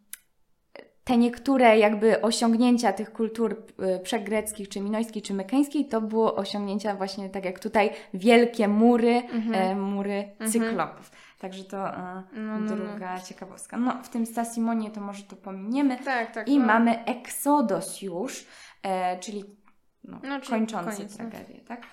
te niektóre jakby osiągnięcia tych kultur y, przegreckich, czy minojskiej, czy mykeńskiej, to było osiągnięcia właśnie tak jak tutaj wielkie mury, e, mury cyklopów. Także to e, no, no, no, druga no. ciekawostka. No, w tym Sasimonie to może to pominiemy. Tak, tak. I no. mamy Exodus już, e, czyli, no, czyli kończący koniec, tragedię, tak? tak?